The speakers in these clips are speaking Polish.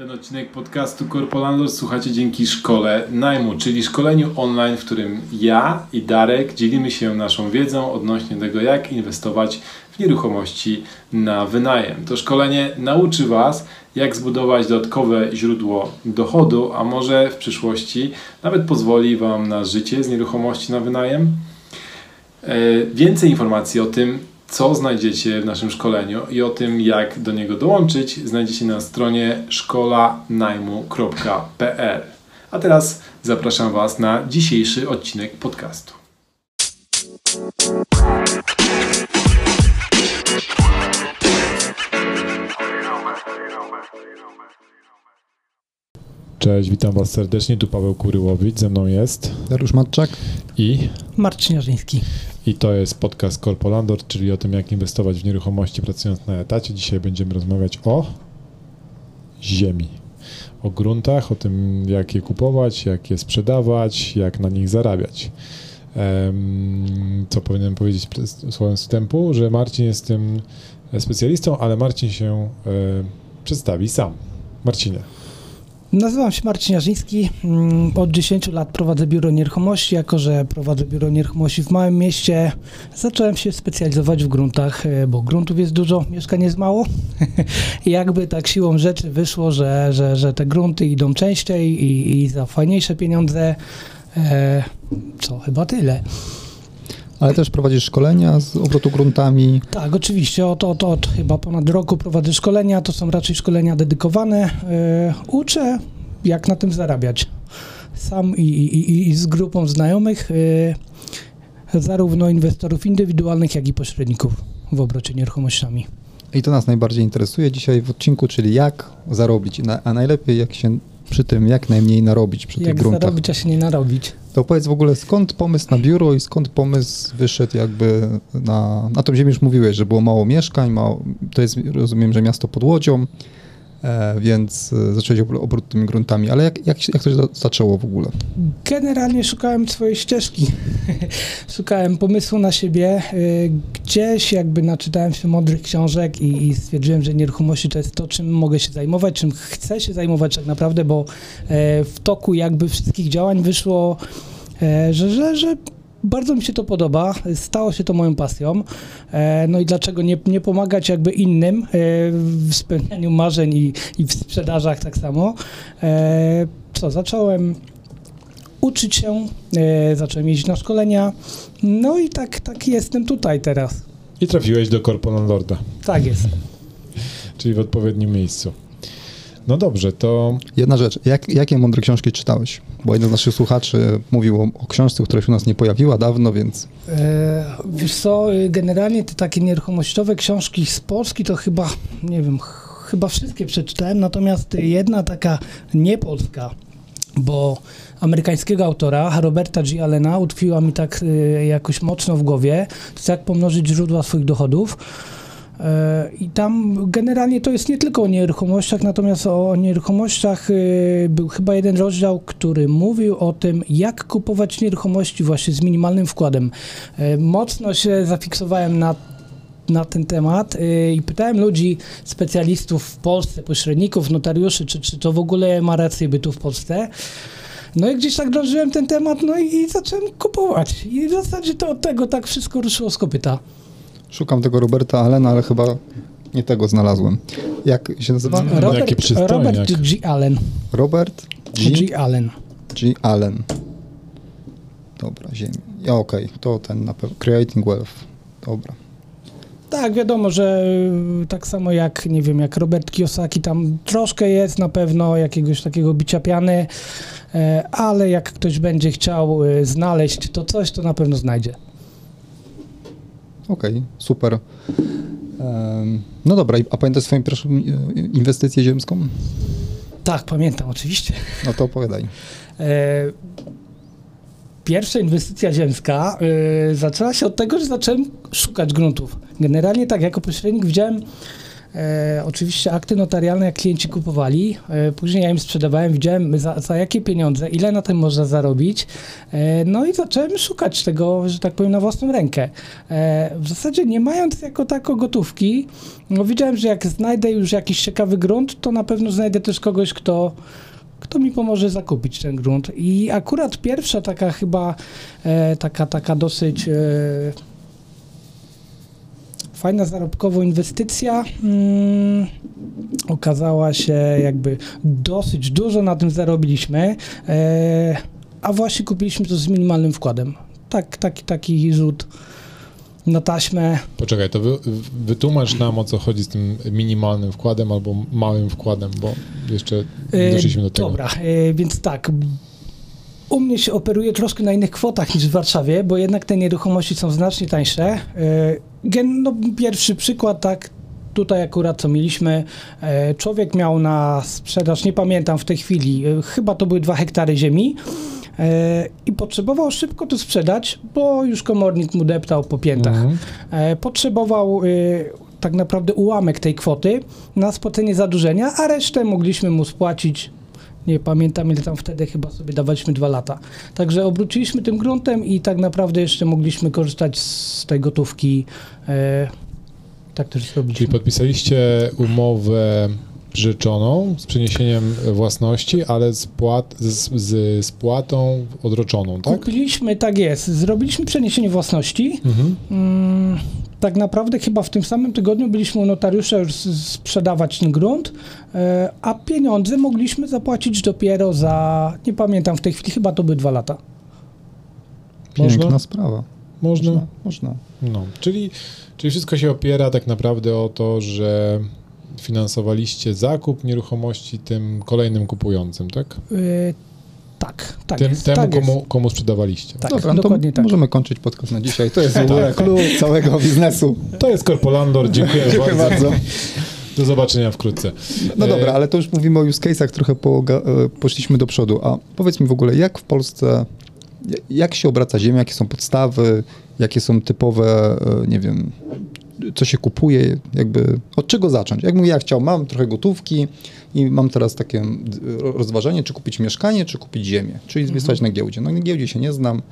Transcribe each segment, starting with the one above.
Ten odcinek podcastu Corpolandor słuchacie dzięki szkole najmu, czyli szkoleniu online, w którym ja i Darek dzielimy się naszą wiedzą odnośnie tego, jak inwestować w nieruchomości na wynajem. To szkolenie nauczy Was, jak zbudować dodatkowe źródło dochodu, a może w przyszłości nawet pozwoli Wam na życie z nieruchomości na wynajem. E, Więcej informacji o tym, co znajdziecie w naszym szkoleniu i o tym, jak do niego dołączyć, znajdziecie na stronie szkolanajmu.pl. A teraz zapraszam Was na dzisiejszy odcinek podcastu. Cześć, witam Was serdecznie. Tu Paweł Kuryłowicz, ze mną jest Dariusz Matczak. i Marcin Jarzyński. I to jest podcast Corpolandor, czyli o tym, jak inwestować w nieruchomości pracując na etacie. Dzisiaj będziemy rozmawiać o ziemi, o gruntach, o tym, jak je kupować, jak je sprzedawać, jak na nich zarabiać. Co powinienem powiedzieć słowem wstępu, że Marcin jest tym specjalistą, ale Marcin się e, przedstawi sam. Marcinie. Nazywam się Marcin Jarzyński. Mm, Od 10 lat prowadzę biuro nieruchomości. Jako, że prowadzę biuro nieruchomości w małym mieście, zacząłem się specjalizować w gruntach, e, bo gruntów jest dużo, mieszkań jest mało. Jakby tak siłą rzeczy wyszło, że, że, że te grunty idą częściej i, i za fajniejsze pieniądze. E, co, chyba tyle. Ale też prowadzisz szkolenia z obrotu gruntami. Tak, oczywiście. Od, od, od chyba ponad roku prowadzę szkolenia. To są raczej szkolenia dedykowane. E, uczę, jak na tym zarabiać. Sam i, i, i- z grupą znajomych, e, zarówno inwestorów indywidualnych, jak i pośredników w obrocie nieruchomościami. I to nas najbardziej interesuje dzisiaj w odcinku, czyli jak zarobić, a najlepiej jak się przy tym jak najmniej narobić przy tych Jak gruntach. zarobić, a się nie narobić. To powiedz w ogóle skąd pomysł na biuro i skąd pomysł wyszedł jakby na, na tą ziemię już mówiłeś, że było mało mieszkań, mało, to jest rozumiem, że miasto pod Łodzią, więc e, zacząłeś obr- obrót tymi gruntami, ale jak, jak, jak to się za- zaczęło w ogóle? Generalnie szukałem swojej ścieżki. szukałem pomysłu na siebie. Y, Gdzieś jakby naczytałem się mądrych książek i, i stwierdziłem, że nieruchomości to jest to, czym mogę się zajmować, czym chcę się zajmować tak naprawdę, bo e, w toku jakby wszystkich działań wyszło, e, że, że, że bardzo mi się to podoba, stało się to moją pasją. E, No i dlaczego nie, nie pomagać jakby innym e, w spełnianiu marzeń i, i w sprzedażach tak samo. E, Co, zacząłem uczyć się, zacząłem jeździć na szkolenia, no i tak, tak jestem tutaj teraz. I trafiłeś do Corpolandorda, Tak jest. czyli w odpowiednim miejscu. No dobrze, to Jedna rzecz, jak, jakie mądre książki czytałeś? Bo jeden z naszych słuchaczy mówił o, o książce, która się u nas nie pojawiła dawno, więc E, wiesz co, generalnie te takie nieruchomościowe książki z Polski to chyba, nie wiem, ch- chyba wszystkie przeczytałem, natomiast jedna taka niepolska, bo amerykańskiego autora, Roberta G. Allena, utkwiła mi tak e, jakoś mocno w głowie, to jest jak pomnożyć źródła swoich dochodów. I tam generalnie to jest nie tylko o nieruchomościach, natomiast o nieruchomościach y, był chyba jeden rozdział, który mówił o tym, jak kupować nieruchomości właśnie z minimalnym wkładem. E, Mocno się zafiksowałem na na ten temat y, i pytałem ludzi, specjalistów w Polsce, pośredników, notariuszy, czy, czy to w ogóle ma rację bytu w Polsce. No i gdzieś tak drążyłem ten temat, no i, i zacząłem kupować. I w zasadzie to od tego tak wszystko ruszyło z kopyta. Szukam tego Roberta Allena, ale chyba nie tego znalazłem. Jak się nazywa? No, Robert. Robert G. Allen. Robert G. G. Allen. G. Allen. Dobra, ziemi. Ja okej, to ten na pewno. Creating Wealth. Dobra. Tak, wiadomo, że y, tak samo jak, nie wiem, jak Robert Kiyosaki, tam troszkę jest na pewno jakiegoś takiego bicia piany, e, ale jak ktoś będzie chciał y, znaleźć to coś, to na pewno znajdzie. Okej, super. Em, no dobra, a pamiętasz swoją pierwszą e, inwestycję ziemską? Tak, pamiętam oczywiście. No to opowiadaj. E, Pierwsza inwestycja ziemska e, zaczęła się od tego, że zacząłem szukać gruntów. Generalnie tak, jako pośrednik widziałem E, oczywiście akty notarialne, jak klienci kupowali, e, później ja im sprzedawałem, widziałem za, za jakie pieniądze, ile na tym można zarobić. E, no i zacząłem szukać tego, że tak powiem, na własną rękę. E, w zasadzie nie mając jako tako gotówki, no widziałem, że jak znajdę już jakiś ciekawy grunt, to na pewno znajdę też kogoś, kto kto mi pomoże zakupić ten grunt. I akurat pierwsza taka chyba, e, taka, taka dosyć e, fajna zarobkowo inwestycja mm, okazała się jakby dosyć dużo na tym zarobiliśmy, e, a właśnie kupiliśmy to z minimalnym wkładem. Tak, taki, taki rzut na taśmę. Poczekaj, to wy, wytłumacz nam o co chodzi z tym minimalnym wkładem albo małym wkładem, bo jeszcze nie doszliśmy do tego. Dobra, e, więc tak. U mnie się operuje troszkę na innych kwotach niż w Warszawie, bo jednak te nieruchomości są znacznie tańsze. E, gen, no, pierwszy przykład, tak, tutaj akurat co mieliśmy, e, człowiek miał na sprzedaż, nie pamiętam w tej chwili, e, chyba to były dwa hektary ziemi i potrzebował szybko to sprzedać, bo już komornik mu deptał po piętach. Mhm. Potrzebował y, tak naprawdę ułamek tej kwoty na spłacenie zadłużenia, a resztę mogliśmy mu spłacić. Nie pamiętam, ile tam wtedy chyba sobie dawaliśmy dwa lata. Także obróciliśmy tym gruntem i tak naprawdę jeszcze mogliśmy korzystać z tej gotówki. E, tak też Czyli zrobiliśmy. podpisaliście umowę rzeczoną z przeniesieniem własności, ale z, płat, z, z spłatą odroczoną, tak? Kupiliśmy, tak jest, zrobiliśmy przeniesienie własności. Mhm. Mm, tak naprawdę chyba w tym samym tygodniu byliśmy u notariusza już sprzedawać ten grunt, e, a pieniądze mogliśmy zapłacić dopiero za, nie pamiętam w tej chwili, chyba to były dwa lata. Piękna Można? sprawa. Można? Można. Można. No, czyli, czyli wszystko się opiera tak naprawdę o to, że finansowaliście zakup nieruchomości tym kolejnym kupującym, tak? E, tak, tak tym, jest. temu, tak jest. komu, komu sprzedawaliście. Tak, Dobra, no dokładnie tak. możemy kończyć podcast na dzisiaj. To jest w ogóle klucz całego biznesu. To jest Korpolandor, dziękuję, Dziękuję bardzo. Do zobaczenia wkrótce. No E, dobra, ale to już mówimy o use case'ach, trochę poga- e, poszliśmy do przodu. A powiedz mi w ogóle, jak w Polsce, jak się obraca ziemia, jakie są podstawy, jakie są typowe, e, nie wiem, co się kupuje, jakby od czego zacząć? Jak ja chciał, mam trochę gotówki i mam teraz takie rozważanie, czy kupić mieszkanie, czy kupić ziemię, czyli wystać na giełdzie. No na giełdzie się nie znam,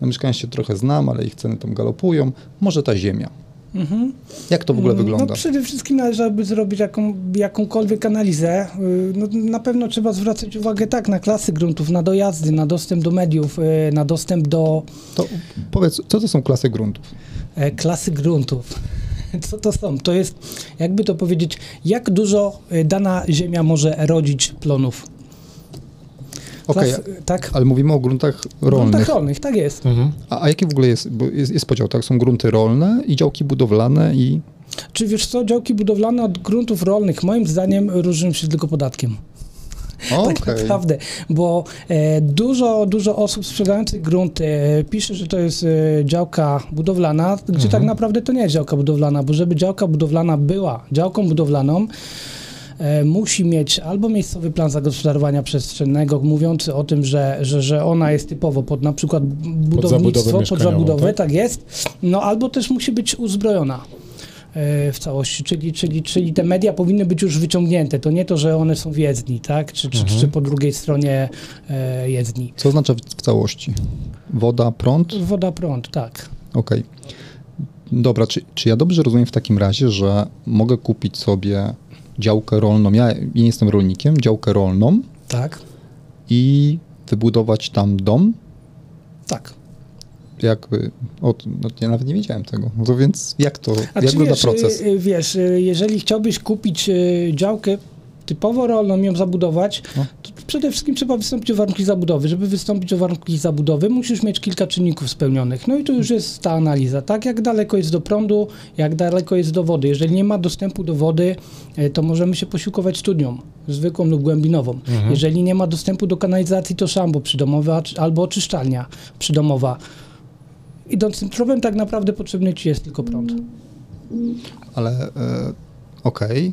na mieszkanie się trochę znam, ale ich ceny tam galopują. Może ta ziemia. Mhm. Jak to w ogóle wygląda? No przede wszystkim należałoby zrobić jaką, jakąkolwiek analizę. Y, No, na pewno trzeba zwracać uwagę tak na klasy gruntów, na dojazdy, na dostęp do mediów, y, na dostęp do To powiedz, co to są klasy gruntów? e, klasy gruntów. Co to są? To jest, jakby to powiedzieć, jak dużo y, dana ziemia może rodzić plonów. Okej, Klas- tak? ale mówimy o gruntach Gruntach rolnych. rolnych, tak jest. Mhm. A, a jaki w ogóle jest, jest, jest podział, tak? Są grunty rolne i działki budowlane i... Czy wiesz co, działki budowlane od gruntów rolnych moim zdaniem różnią się tylko podatkiem. Tak Okej. naprawdę, bo e, dużo, dużo osób sprzedających grunty e, pisze, że to jest e, działka budowlana, gdzie tak naprawdę to nie jest działka budowlana, bo żeby działka budowlana była działką budowlaną, musi mieć albo miejscowy plan zagospodarowania przestrzennego mówiący o tym, że, że, że ona jest typowo pod na przykład budownictwo, pod mieszkaniową, zabudowę, tak? tak jest, no albo też musi być uzbrojona w całości, czyli, czyli, czyli te media powinny być już wyciągnięte. To nie to, że one są w jezdni, tak? Czy, czy, Mhm. czy po drugiej stronie e, jezdni. Co oznacza w, całości? Woda, prąd? Woda, prąd, tak. Okej. Dobra, czy, czy ja dobrze rozumiem w takim razie, że mogę kupić sobie działkę rolną, ja nie jestem rolnikiem, działkę rolną Tak, i wybudować tam dom? tak. Jakby, od, no, ja nawet nie wiedziałem tego. No to więc jak to, A jak wygląda wiesz, proces? y, y, wiesz, y, jeżeli chciałbyś kupić y, działkę typowo rolną, ją zabudować, No. to przede wszystkim trzeba wystąpić o warunki zabudowy. Żeby wystąpić o warunki zabudowy, musisz mieć kilka czynników spełnionych. No i to już jest ta analiza, tak? Jak daleko jest do prądu, jak daleko jest do wody. Jeżeli nie ma dostępu do wody, y, to możemy się posiłkować studnią, zwykłą lub głębinową. Mhm. Jeżeli nie ma dostępu do kanalizacji, to szambo przydomowe albo oczyszczalnia przydomowa. Idąc tym tropem, tak naprawdę potrzebny ci jest tylko prąd. Ale e, okej.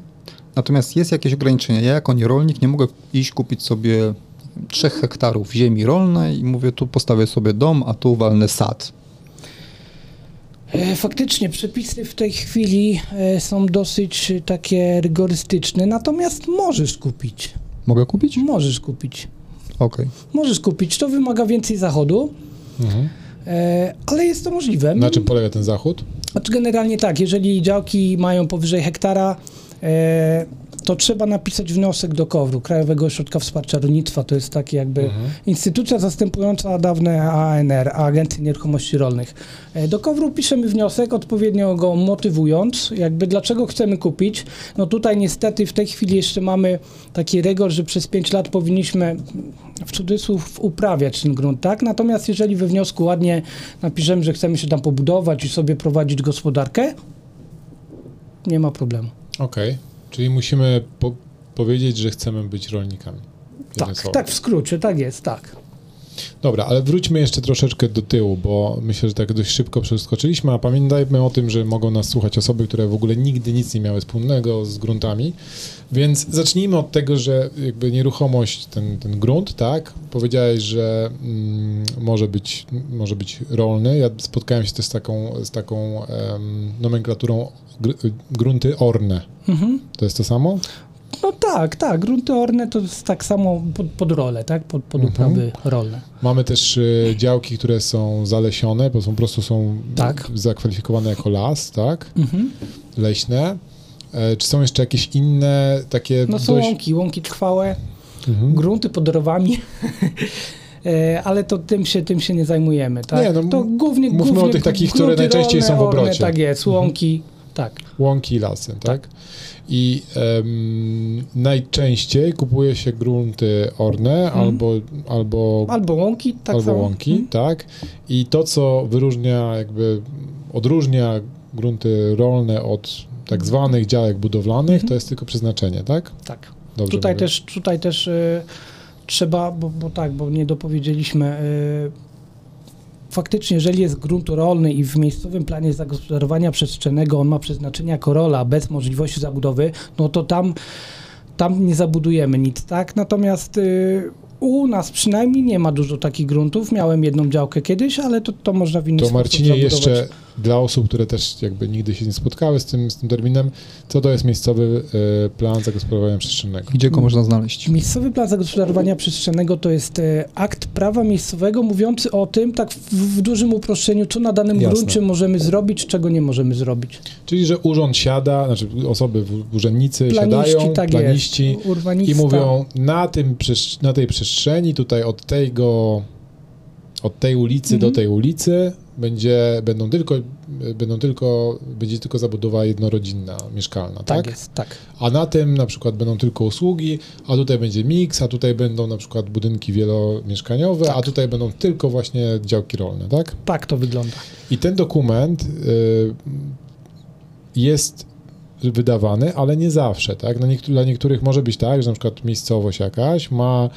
Natomiast jest jakieś ograniczenie. Ja jako nierolnik nie mogę iść kupić sobie trzech hektarów ziemi rolnej i mówię, tu postawię sobie dom, a tu walnę sad. E, Faktycznie przepisy w tej chwili e, są dosyć takie rygorystyczne, natomiast możesz kupić. Mogę kupić? Możesz kupić. Okej. Możesz kupić. To wymaga więcej zachodu, Mhm. E, ale jest to możliwe. Na czym polega ten zachód? Znaczy generalnie tak, jeżeli działki mają powyżej hektara, e, to trzeba napisać wniosek do KOWR-u, Krajowego Ośrodka Wsparcia Rolnictwa. To jest taki jakby Mhm. instytucja zastępująca dawne ANR, Agencję Nieruchomości Rolnych. E, Do KOWR-u piszemy wniosek, odpowiednio go motywując, jakby dlaczego chcemy kupić. No tutaj niestety w tej chwili jeszcze mamy taki rygor, że przez 5 lat powinniśmy w cudzysłów uprawiać ten grunt, tak? Natomiast jeżeli we wniosku ładnie napiszemy, że chcemy się tam pobudować i sobie prowadzić gospodarkę, nie ma problemu. Okej. Czyli musimy po powiedzieć, że chcemy być rolnikami. Tak, tak w skrócie, tak jest, tak. Dobra, ale wróćmy jeszcze troszeczkę do tyłu, bo myślę, że tak dość szybko przeskoczyliśmy, a pamiętajmy o tym, że mogą nas słuchać osoby, które w ogóle nigdy nic nie miały wspólnego z gruntami. Więc zacznijmy od tego, że jakby nieruchomość, ten, ten grunt, tak? Powiedziałeś, że mm, może, być, może być rolny. Ja spotkałem się też z taką, z taką em, nomenklaturą gr- grunty orne. Mhm. To jest to samo? No tak, tak, grunty orne to jest tak samo pod, pod rolę, tak, pod, pod Mhm. uprawy rolne. Mamy też y, działki, które są zalesione, bo są, po prostu są Tak. zakwalifikowane jako las, tak? Mhm. Leśne. E, czy są jeszcze jakieś inne takie No są dość... łąki, łąki trwałe, Mhm. grunty pod rowami. E, Ale to tym się, tym się nie zajmujemy, tak? Nie, no, to głównie, mówmy głównie o tych takich, które najczęściej rolne, są w orne, obrocie. Tak jest, łąki, tak. Łąki i lasy, tak? I em, najczęściej kupuje się grunty orne albo, albo, Albo łąki, Mhm. tak albo samo. łąki, Mhm. tak? I to, co wyróżnia, jakby odróżnia grunty rolne od tak zwanych działek budowlanych, Mhm. to jest tylko przeznaczenie, tak? Tak. Dobrze tutaj mówię? też, tutaj też y, trzeba, bo, bo tak, bo nie dopowiedzieliśmy. Y, faktycznie, jeżeli jest grunt rolny i w miejscowym planie zagospodarowania przestrzennego on ma przeznaczenie jako rola bez możliwości zabudowy, no to tam, tam nie zabudujemy nic, tak? Natomiast y, u nas przynajmniej nie ma dużo takich gruntów. Miałem jedną działkę kiedyś, ale to, to można w inny To sposób Marcinie zabudować. jeszcze dla osób, które też jakby nigdy się nie spotkały z tym, z tym terminem, co to jest miejscowy e, plan zagospodarowania przestrzennego? Gdzie go można znaleźć? Miejscowy plan zagospodarowania przestrzennego to jest e, akt prawa miejscowego mówiący o tym, tak w, w dużym uproszczeniu, co na danym Jasne. gruncie możemy zrobić, czego nie możemy zrobić. Czyli, że urząd siada, znaczy osoby, urzędnicy Planiści, siadają, tak planiści jest. I mówią na, tym, na tej przestrzeni, tutaj od tego, od tej ulicy do Mhm. tej ulicy będzie, będą tylko, będą tylko, będzie tylko zabudowa jednorodzinna, mieszkalna, tak? Tak jest, tak. A na tym na przykład będą tylko usługi, a tutaj będzie miks, a tutaj będą na przykład budynki wielomieszkaniowe, Tak. a tutaj będą tylko właśnie działki rolne, tak? Tak to wygląda. I ten dokument y, jest wydawany, ale nie zawsze, tak? Na niektó- dla niektórych może być tak, że na przykład miejscowość jakaś ma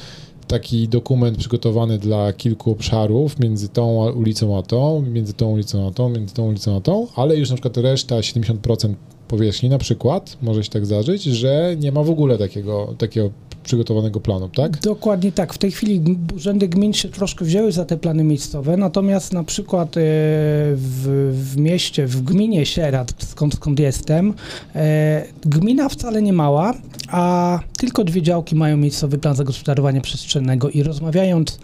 taki dokument przygotowany dla kilku obszarów między tą ulicą a tą, między tą ulicą a tą, między tą ulicą a tą, ale już na przykład reszta, 70% powierzchni na przykład, może się tak zdarzyć, że nie ma w ogóle takiego, takiego przygotowanego planu, tak? Dokładnie tak. W tej chwili urzędy gmin się troszkę wzięły za te plany miejscowe, natomiast na przykład e, w, w mieście, w gminie Sierat, skąd, skąd jestem, e, gmina wcale nie mała, a tylko dwie działki mają miejscowy plan zagospodarowania przestrzennego i rozmawiając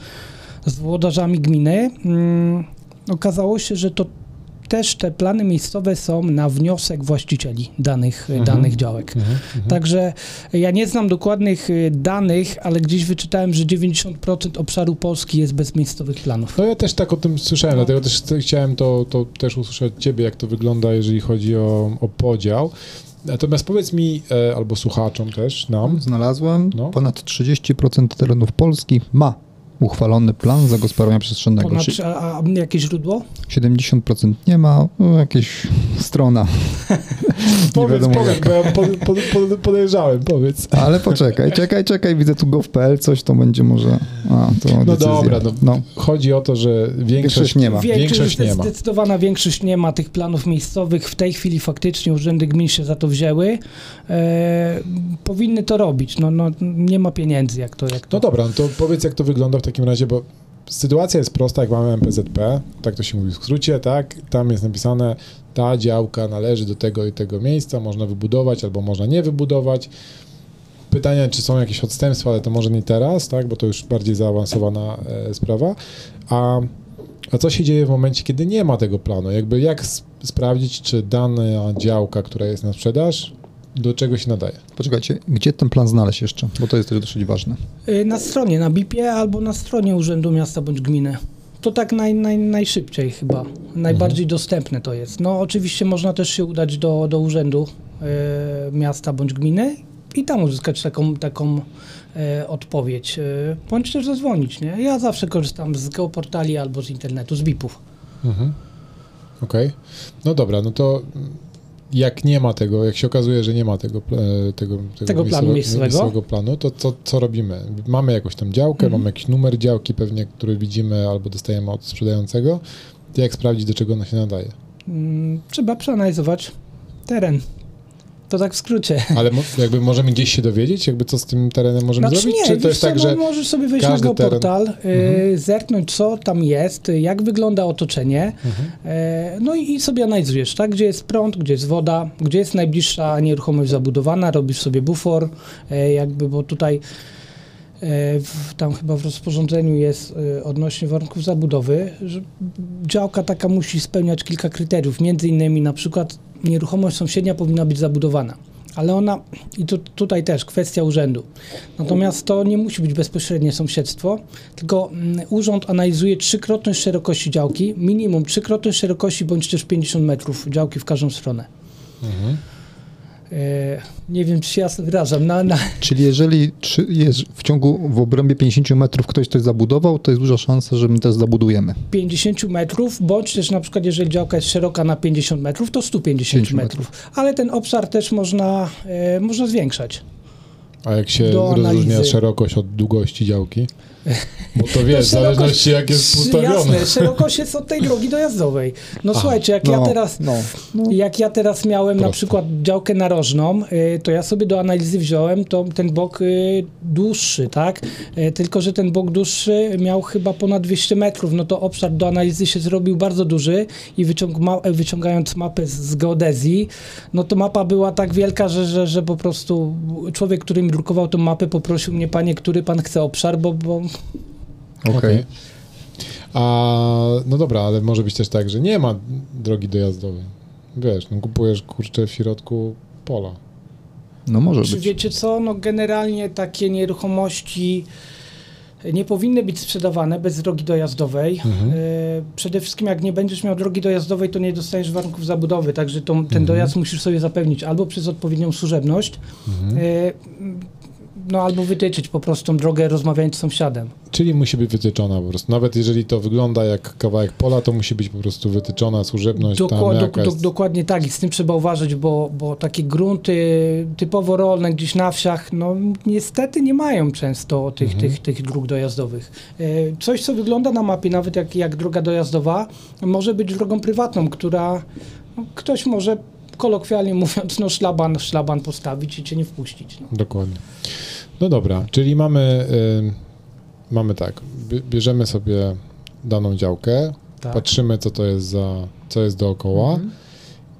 z włodarzami gminy, mm, okazało się, że to też te plany miejscowe są na wniosek właścicieli danych, Mhm. danych działek. Mhm, mhm. Także ja nie znam dokładnych y, danych, ale gdzieś wyczytałem, że 90% obszaru Polski jest bez miejscowych planów. No ja też tak o tym słyszałem, No. dlatego też chciałem to, to też usłyszeć od ciebie, jak to wygląda, jeżeli chodzi o, o podział. Natomiast powiedz mi, e, albo słuchaczom też, nam, Znalazłem. No. Ponad 30% terenów Polski ma uchwalony plan zagospodarowania przestrzennego. Ponad, Czyli a, a jakie źródło? 70% nie ma, no, jakieś strona. powiedz, wiadomo powiedz, bo ja pod, pod, pod, podejrzałem, powiedz. Ale poczekaj, czekaj, czekaj, widzę tu gov.pl, coś to będzie może... A, to No decyzja. dobra, no, no. chodzi o to, że większość, Większość nie ma. Większość nie ma. Zdecydowana większość nie ma tych planów miejscowych. W tej chwili faktycznie urzędy gmin się za to wzięły. E, powinny to robić. No, no, nie ma pieniędzy, jak to... Jak to. No dobra, no to powiedz, jak to wygląda w takim razie, bo sytuacja jest prosta, jak mamy MPZP, tak to się mówi w skrócie, tak? Tam jest napisane, ta działka należy do tego i tego miejsca, można wybudować albo można nie wybudować. Pytanie, czy są jakieś odstępstwa, ale to może nie teraz, tak? Bo to już bardziej zaawansowana e, sprawa. A, a co się dzieje w momencie, kiedy nie ma tego planu? Jakby jak sprawdzić, czy dana działka, która jest na sprzedaż, do czego się nadaje? Poczekajcie, gdzie ten plan znaleźć jeszcze? Bo to jest też dosyć ważne. Y, Na stronie, na BIP-ie albo na stronie Urzędu Miasta bądź Gminy. To tak naj, naj, najszybciej chyba, najbardziej dostępne to jest. No oczywiście można też się udać do, do Urzędu y, Miasta bądź Gminy i tam uzyskać taką, taką y, odpowiedź, y, bądź też zadzwonić, nie? Ja zawsze korzystam z geoportali albo z internetu, z BIP-ów. Mhm. Okej. No dobra, no to jak nie ma tego, jak się okazuje, że nie ma tego, e, tego, Tego planu miejscowego? planu, to co, co robimy? Mamy jakąś tam działkę, Mhm. mamy jakiś numer działki pewnie, który widzimy albo dostajemy od sprzedającego. Jak sprawdzić, do czego ona się nadaje? Mm, Trzeba przeanalizować teren. To tak w skrócie. Ale jakby możemy gdzieś się dowiedzieć, jakby co z tym terenem możemy Znaczy zrobić? nie, Czy to jest co, tak, no, że możesz sobie wejść na każdy teren- geoportal, y, Mhm. zerknąć co tam jest, y, jak wygląda otoczenie, Mhm. e, no i, sobie analizujesz, tak, gdzie jest prąd, gdzie jest woda, gdzie jest najbliższa nieruchomość zabudowana, robisz sobie bufor, e, jakby, bo tutaj e, w, tam chyba w rozporządzeniu jest e, odnośnie warunków zabudowy, że działka taka musi spełniać kilka kryteriów, między innymi na przykład nieruchomość sąsiednia powinna być zabudowana. Ale ona, i tu, tutaj też kwestia urzędu. Natomiast to nie musi być bezpośrednie sąsiedztwo, tylko mm, urząd analizuje trzykrotność szerokości działki, minimum trzykrotność szerokości bądź też 50 metrów działki w każdą stronę. Mhm. E, nie wiem, czy się jasno wyrażam. Na, na, Czyli jeżeli czy jest w ciągu, w obrębie 50 metrów ktoś coś zabudował, to jest duża szansa, że my też zabudujemy. 50 metrów, bądź też na przykład, jeżeli działka jest szeroka na 50 metrów, to 150 50 metrów. Ale ten obszar też można, e, można zwiększać. A jak się rozróżnia szerokość od długości działki? Bo to wiesz, w szerokość- zależności jak jest ustawione. Jasne, szerokość jest od tej drogi dojazdowej. No słuchajcie, jak ja No, teraz... no, no. Jak ja teraz miałem na Proste. przykład działkę narożną, y, to ja sobie do analizy wziąłem to, ten bok y, dłuższy, tak? Y, Tylko, że ten bok dłuższy miał chyba ponad 200 metrów, no to obszar do analizy się zrobił bardzo duży i wyciąg ma, wyciągając mapę z, z geodezji, no to mapa była tak wielka, że, że, że po prostu człowiek, który mi drukował tą mapę, poprosił mnie, panie, który pan chce obszar, bo, bo Okej. Okej. A no dobra, ale może być też tak, że nie ma drogi dojazdowej. Wiesz, no kupujesz kurczę w środku pola. No może Czy być. wiecie co, no generalnie takie nieruchomości nie powinny być sprzedawane bez drogi dojazdowej. Mhm. E, Przede wszystkim jak nie będziesz miał drogi dojazdowej, to nie dostaniesz warunków zabudowy, także tą, ten Mhm. dojazd musisz sobie zapewnić albo przez odpowiednią służebność, Mhm. No albo wytyczyć po prostu drogę rozmawiając z sąsiadem. Czyli musi być wytyczona po prostu. Nawet jeżeli to wygląda jak kawałek pola, to musi być po prostu wytyczona służebność tam Dokła- jaka do, do, jest. dokładnie tak i z tym trzeba uważać, bo, bo takie grunty typowo rolne gdzieś na wsiach, no niestety nie mają często tych, Mhm. tych, tych dróg dojazdowych. E, Coś, co wygląda na mapie, nawet jak, jak droga dojazdowa, może być drogą prywatną, która no, ktoś może kolokwialnie mówiąc, no szlaban, szlaban postawić i cię nie wpuścić. No. Dokładnie. No dobra, czyli mamy, y, mamy tak, bie- bierzemy sobie daną działkę, Tak. patrzymy co to jest za, co jest dookoła Mhm.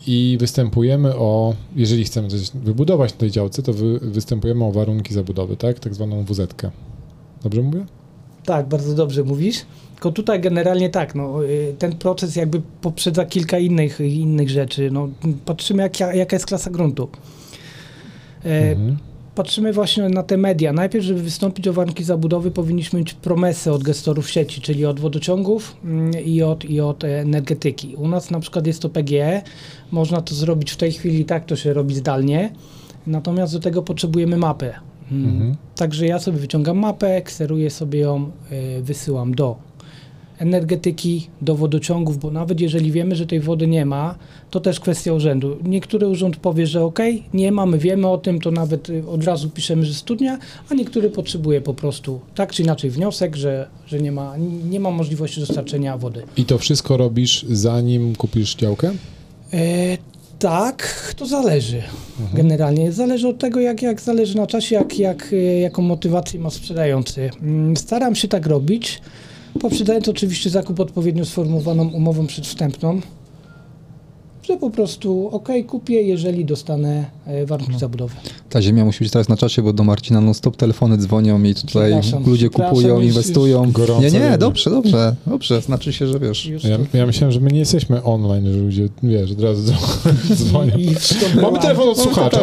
i występujemy o, jeżeli chcemy coś wybudować na tej działce, to wy, występujemy o warunki zabudowy, tak? Tak zwaną WZ-kę. Dobrze mówię? Tak, bardzo dobrze mówisz. Tylko tutaj generalnie tak, no, y, ten proces jakby poprzedza kilka innych, innych rzeczy. No, patrzymy, jak, jaka jest klasa gruntu. E, Mhm. Patrzymy właśnie na te media. Najpierw, żeby wystąpić o warunki zabudowy, powinniśmy mieć promesę od gestorów sieci, czyli od wodociągów mm, i od, i od energetyki. U nas na przykład jest to PGE. Można to zrobić w tej chwili, tak to się robi zdalnie. Natomiast do tego potrzebujemy mapę. Mm, Mhm. Także ja sobie wyciągam mapę, kseruję sobie ją, y, wysyłam do energetyki, do wodociągów, bo nawet jeżeli wiemy, że tej wody nie ma, to też kwestia urzędu. Niektóry urząd powie, że ok, nie ma, my wiemy o tym, to nawet y, od razu piszemy, że studnia, a niektóry potrzebuje po prostu tak czy inaczej wniosek, że, że nie, ma, nie ma możliwości dostarczenia wody. I to wszystko robisz zanim kupisz działkę? E, tak, to zależy. Mhm. Generalnie zależy od tego, jak, jak zależy na czasie, jak, jak, e, jaką motywację ma sprzedający. Mm, Staram się tak robić, poprzedzając oczywiście zakup odpowiednio sformułowaną umową przedwstępną, że po prostu ok, kupię, jeżeli dostanę e, warunki zabudowy. Ta ziemia musi być teraz na czasie, bo do Marcina non stop telefony dzwonią i tutaj ludzie kupują, inwestują. Gorąco Nie, nie, dobrze, dobrze, dobrze. Znaczy się, że wiesz. Ja, ja myślałem, że my nie jesteśmy online, że ludzie, wiesz, od razu dzwonią. Mamy telefon od słuchacza.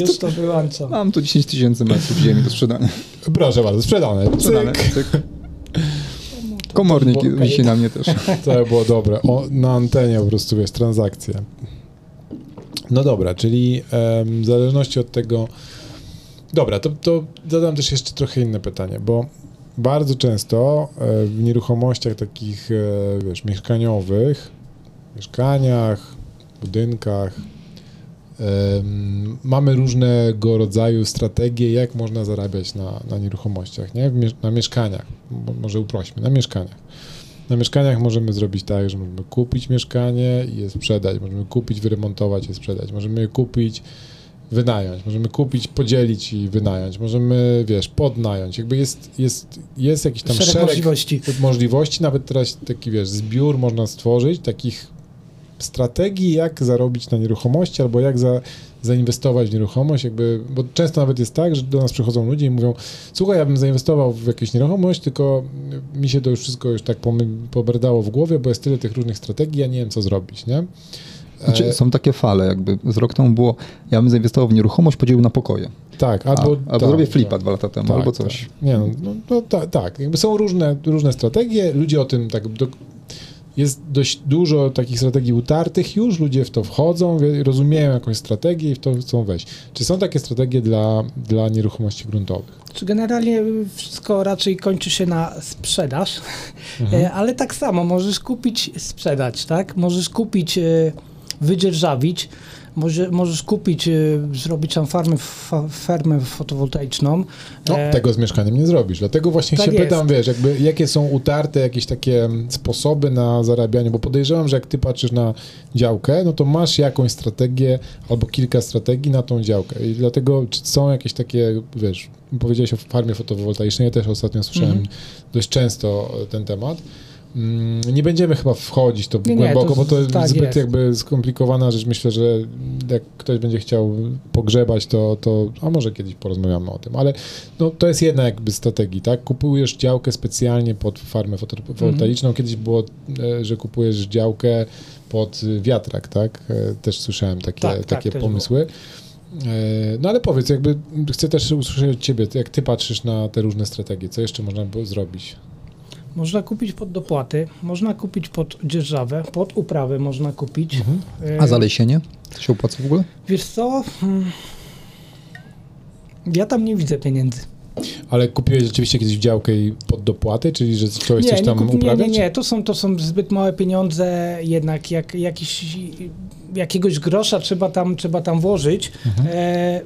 Już to wyłączam. Mam tu 10 tysięcy metrów ziemi do sprzedania. Proszę bardzo, sprzedane. Sprzedane. Cyk. Komornik Bo- wisi na mnie też. To było dobre. O, na antenie po prostu, wiesz, transakcje. No dobra, czyli em, w zależności od tego... Dobra, to, to zadam też jeszcze trochę inne pytanie, bo bardzo często e, w nieruchomościach takich, e, wiesz, mieszkaniowych, mieszkaniach, budynkach, mamy różnego rodzaju strategie, jak można zarabiać na, na nieruchomościach, nie? Na mieszkaniach. Mo- Może uprośmy, na mieszkaniach. Na mieszkaniach możemy zrobić tak, że możemy kupić mieszkanie i je sprzedać, możemy kupić, wyremontować i sprzedać, możemy je kupić, wynająć, możemy kupić, podzielić i wynająć, możemy, wiesz, podnająć. Jakby jest, jest, jest jakiś tam Szereg szereg, możliwości. możliwości, nawet teraz taki, wiesz, zbiór można stworzyć, takich strategii, jak zarobić na nieruchomości albo jak za, zainwestować w nieruchomość, jakby, bo często nawet jest tak, że do nas przychodzą ludzie i mówią, słuchaj, ja bym zainwestował w jakąś nieruchomość, tylko mi się to już wszystko już tak poberdało w głowie, bo jest tyle tych różnych strategii, ja nie wiem, co zrobić, nie? Znaczy, E, są takie fale, jakby z rok temu było, ja bym zainwestował w nieruchomość, podzielił na pokoje. tak, Albo, albo... albo tak, zrobię flipa tak. dwa lata temu, Tak, albo coś. Tak. Nie no, no, no ta, tak, jakby są różne, różne strategie, ludzie o tym tak... Do, jest dość dużo takich strategii utartych już, ludzie w to wchodzą, rozumieją jakąś strategię i w to chcą wejść. Czy są takie strategie dla, dla nieruchomości gruntowych? Czy generalnie wszystko raczej kończy się na sprzedaż, Mhm. E, ale tak samo możesz kupić, sprzedać, tak? Możesz kupić, e, wydzierżawić, może, możesz kupić, e, zrobić tam farmę, fa, fermę fotowoltaiczną. No, E, tego z mieszkaniem nie zrobisz. Dlatego właśnie tak się jest. pytam, wiesz, jakby jakie są utarte jakieś takie sposoby na zarabianie, bo podejrzewam, że jak ty patrzysz na działkę, no to masz jakąś strategię albo kilka strategii na tą działkę. I dlatego czy są jakieś takie, wiesz, powiedziałeś o farmie fotowoltaicznej, ja też ostatnio słyszałem Mhm. dość często ten temat. Mm, Nie będziemy chyba wchodzić to Nie, nie, głęboko, to bo to tak zbyt jest. jakby skomplikowana rzecz. Myślę, że jak ktoś będzie chciał pogrzebać, to, to a może kiedyś porozmawiamy o tym, ale no, to jest jedna jakby strategii, tak? Kupujesz działkę specjalnie pod farmę fotowoltaiczną. Mhm. Kiedyś było, e, że kupujesz działkę pod wiatrak, tak? E, Też słyszałem takie, Tak, tak, takie też pomysły. E, No ale powiedz, jakby chcę też usłyszeć od ciebie, jak ty patrzysz na te różne strategie, co jeszcze można by zrobić? Można kupić pod dopłaty, można kupić pod dzierżawę, pod uprawę można kupić. Mhm. E, A zalesienie? To się opłaca w ogóle? Wiesz co? Hmm. Ja tam nie widzę pieniędzy. Ale kupiłeś rzeczywiście kiedyś działkę i pod dopłaty, czyli że zacząłeś Nie, coś nie, tam nie, uprawiać? nie, nie, to są, to są zbyt małe pieniądze, jednak jak, jakiś, jakiegoś grosza trzeba tam, trzeba tam włożyć. Mhm. E,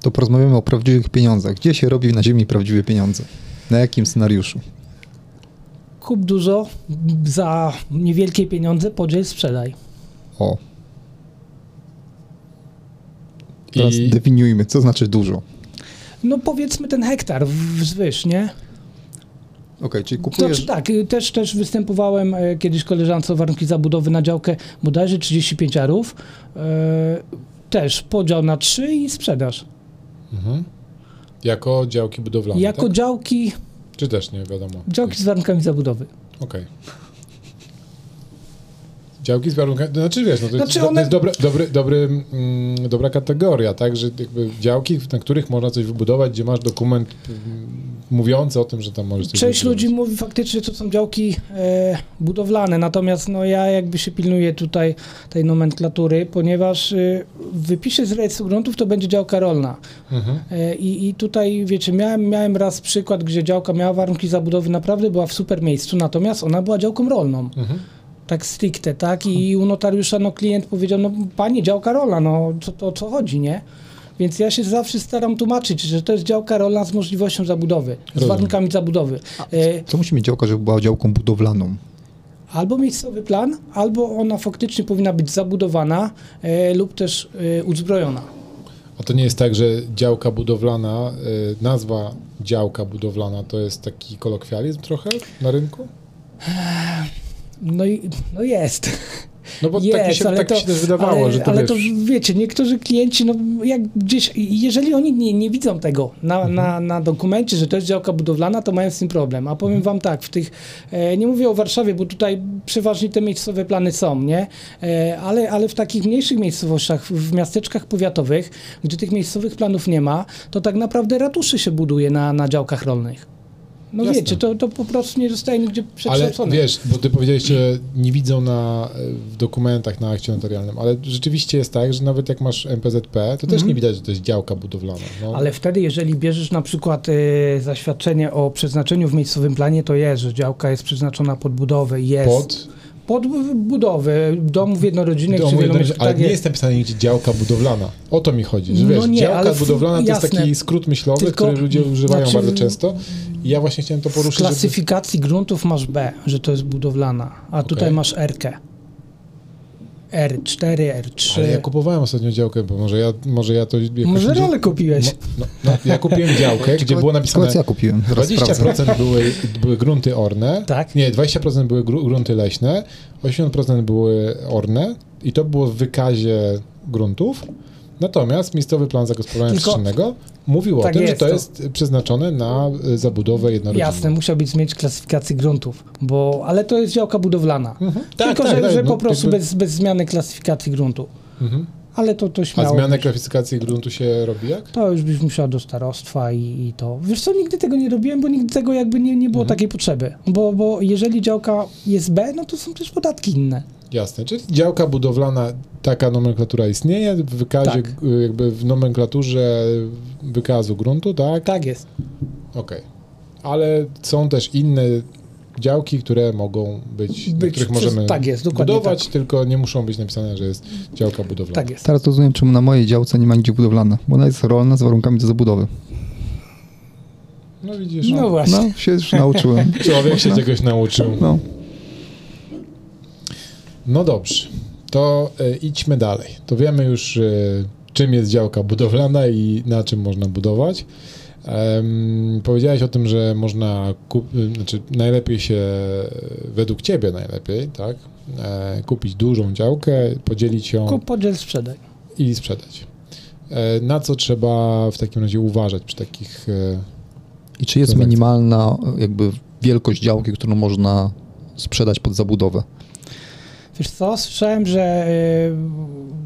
To porozmawiamy o prawdziwych pieniądzach. Gdzie się robi na ziemi prawdziwe pieniądze? Na jakim scenariuszu? Kup dużo za niewielkie pieniądze, podziel, sprzedaj. O. Teraz I- definiujmy, co znaczy dużo. No powiedzmy ten hektar wzwyż, nie? Okej, czyli To, kupujesz... czy tak, y, też, też występowałem e, kiedyś koleżance o warunki zabudowy na działkę bodajże 35 arów. E, też podział na 3 i sprzedaż. Mhm. Jako działki budowlane, Jako tak? działki, Czy też nie wiadomo? działki z warunkami zabudowy. Okej. Działki z warunkami, to znaczy wiesz, no to, Znaczy to one- jest dobry, dobry, dobry, mm, dobra kategoria, tak, że jakby działki, na których można coś wybudować, gdzie masz dokument mówiący o tym, że tam coś Część ludzi mówi faktycznie, że to są działki e, budowlane, natomiast no, ja jakby się pilnuję tutaj tej nomenklatury, ponieważ e, w wypisie z rejestru gruntów to będzie działka rolna. Mhm. E, I, I tutaj, wiecie, miałem, miałem raz przykład, gdzie działka miała warunki zabudowy, naprawdę była w super miejscu, natomiast ona była działką rolną. Mhm. Tak stricte, tak? I u notariusza no, klient powiedział, no panie, działka rolna, no co, to o co chodzi, nie? Więc ja się zawsze staram tłumaczyć, że to jest działka rolna z możliwością zabudowy, z Rozumiem. warunkami zabudowy. E, Co musi mieć działka, żeby była działką budowlaną? albo miejscowy plan, albo ona faktycznie powinna być zabudowana e, lub też e, uzbrojona. A to nie jest tak, że działka budowlana, y, nazwa działka budowlana to jest taki kolokwializm trochę na rynku? No, i, no jest. No bo jest, tak mi się, ale tak to, się też wydawało, ale, że to ale wiesz... to wiecie, niektórzy klienci, no jak gdzieś, jeżeli oni nie, nie widzą tego na, Mhm. na, na dokumencie, że to jest działka budowlana, to mają z tym problem. A powiem wam tak, w tych, e, nie mówię o Warszawie, bo tutaj przeważnie te miejscowe plany są, nie? E, ale, ale w takich mniejszych miejscowościach, w, w miasteczkach powiatowych, gdzie tych miejscowych planów nie ma, to tak naprawdę ratuszy się buduje na, na działkach rolnych. No Jasne. wiecie, to, to po prostu nie zostaje nigdzie Ale przekształcone. wiesz, bo ty powiedziałeś, że nie widzą na, w dokumentach, na akcie notarialnym, ale rzeczywiście jest tak, że nawet jak masz MPZP, to też Mhm. nie widać, że to jest działka budowlana. No, Ale wtedy, jeżeli bierzesz na przykład y, zaświadczenie o przeznaczeniu w miejscowym planie, to jest, że działka jest przeznaczona pod budowę, jest. pod Pod budowę domów jednorodzinnych domu czy jednym, wielomieszkaniowych. ale tak nie jest. jest napisane nigdzie działka budowlana. O to mi chodzi, że No wiesz, nie, działka w- budowlana to jest taki skrót myślowy, Tylko- który ludzie używają znaczy- bardzo często. I ja właśnie chciałem to W poruszyć, żeby... klasyfikacji gruntów masz B, że to jest budowlana, a tutaj Okej. masz R-kę. R4, R3. Ale ja kupowałem ostatnio działkę, bo może ja, może ja to... jakoś Może gdzie- rolę kupiłeś. No, no, ja kupiłem działkę, gdzie było napisane... Ja kupiłem, zaraz sprawdzę. 20% były, były grunty orne. Tak. Nie, 20% były gru, grunty leśne, 80% były orne i to było w wykazie gruntów. Natomiast miejscowy plan zagospodarowania Tylko- przestrzennego mówił Tak o tym, jest, że to to- jest przeznaczone na y, zabudowę jednorodzinną. Jasne, musiałbyś zmienić klasyfikację gruntów, bo, ale to jest działka budowlana. Mhm. Tylko, tak, że, tak, że no, po prostu jakby- bez, bez zmiany klasyfikacji gruntu. Mhm. Ale to, to A śmiało. zmianę klasyfikacji gruntu się robi jak? To już byś musiał do starostwa i, i to. Wiesz co, nigdy tego nie robiłem, bo nigdy tego jakby nie, nie było Mhm. takiej potrzeby. Bo, bo jeżeli działka jest B, no to są też podatki inne. Jasne, czyli działka budowlana, taka nomenklatura istnieje w wykazie, Tak. y, jakby w nomenklaturze wykazu gruntu, tak? Tak jest. Okej. Ale są też inne działki, które mogą być, Być których przez- możemy tak jest, budować, tak. tylko nie muszą być napisane, że jest działka budowlana. Tak jest. Teraz rozumiem, czemu na mojej działce nie ma nigdzie budowlane, bo ona jest rolna z warunkami do zabudowy. No widzisz, No no, właśnie. No, się już nauczyłem. człowiek się No. czegoś nauczył. No. No dobrze, to y, idźmy dalej. To wiemy już, y, czym jest działka budowlana i na czym można budować. Powiedziałeś o tym, że można, kup- y, znaczy najlepiej się, według Ciebie najlepiej, tak, e, kupić dużą działkę, podzielić ją Kup, podziel, sprzedaj. i sprzedać. E, na co trzeba w takim razie uważać przy takich... E, I czy jest minimalna jakby wielkość działki, którą można sprzedać pod zabudowę? Wiesz co, słyszałem, że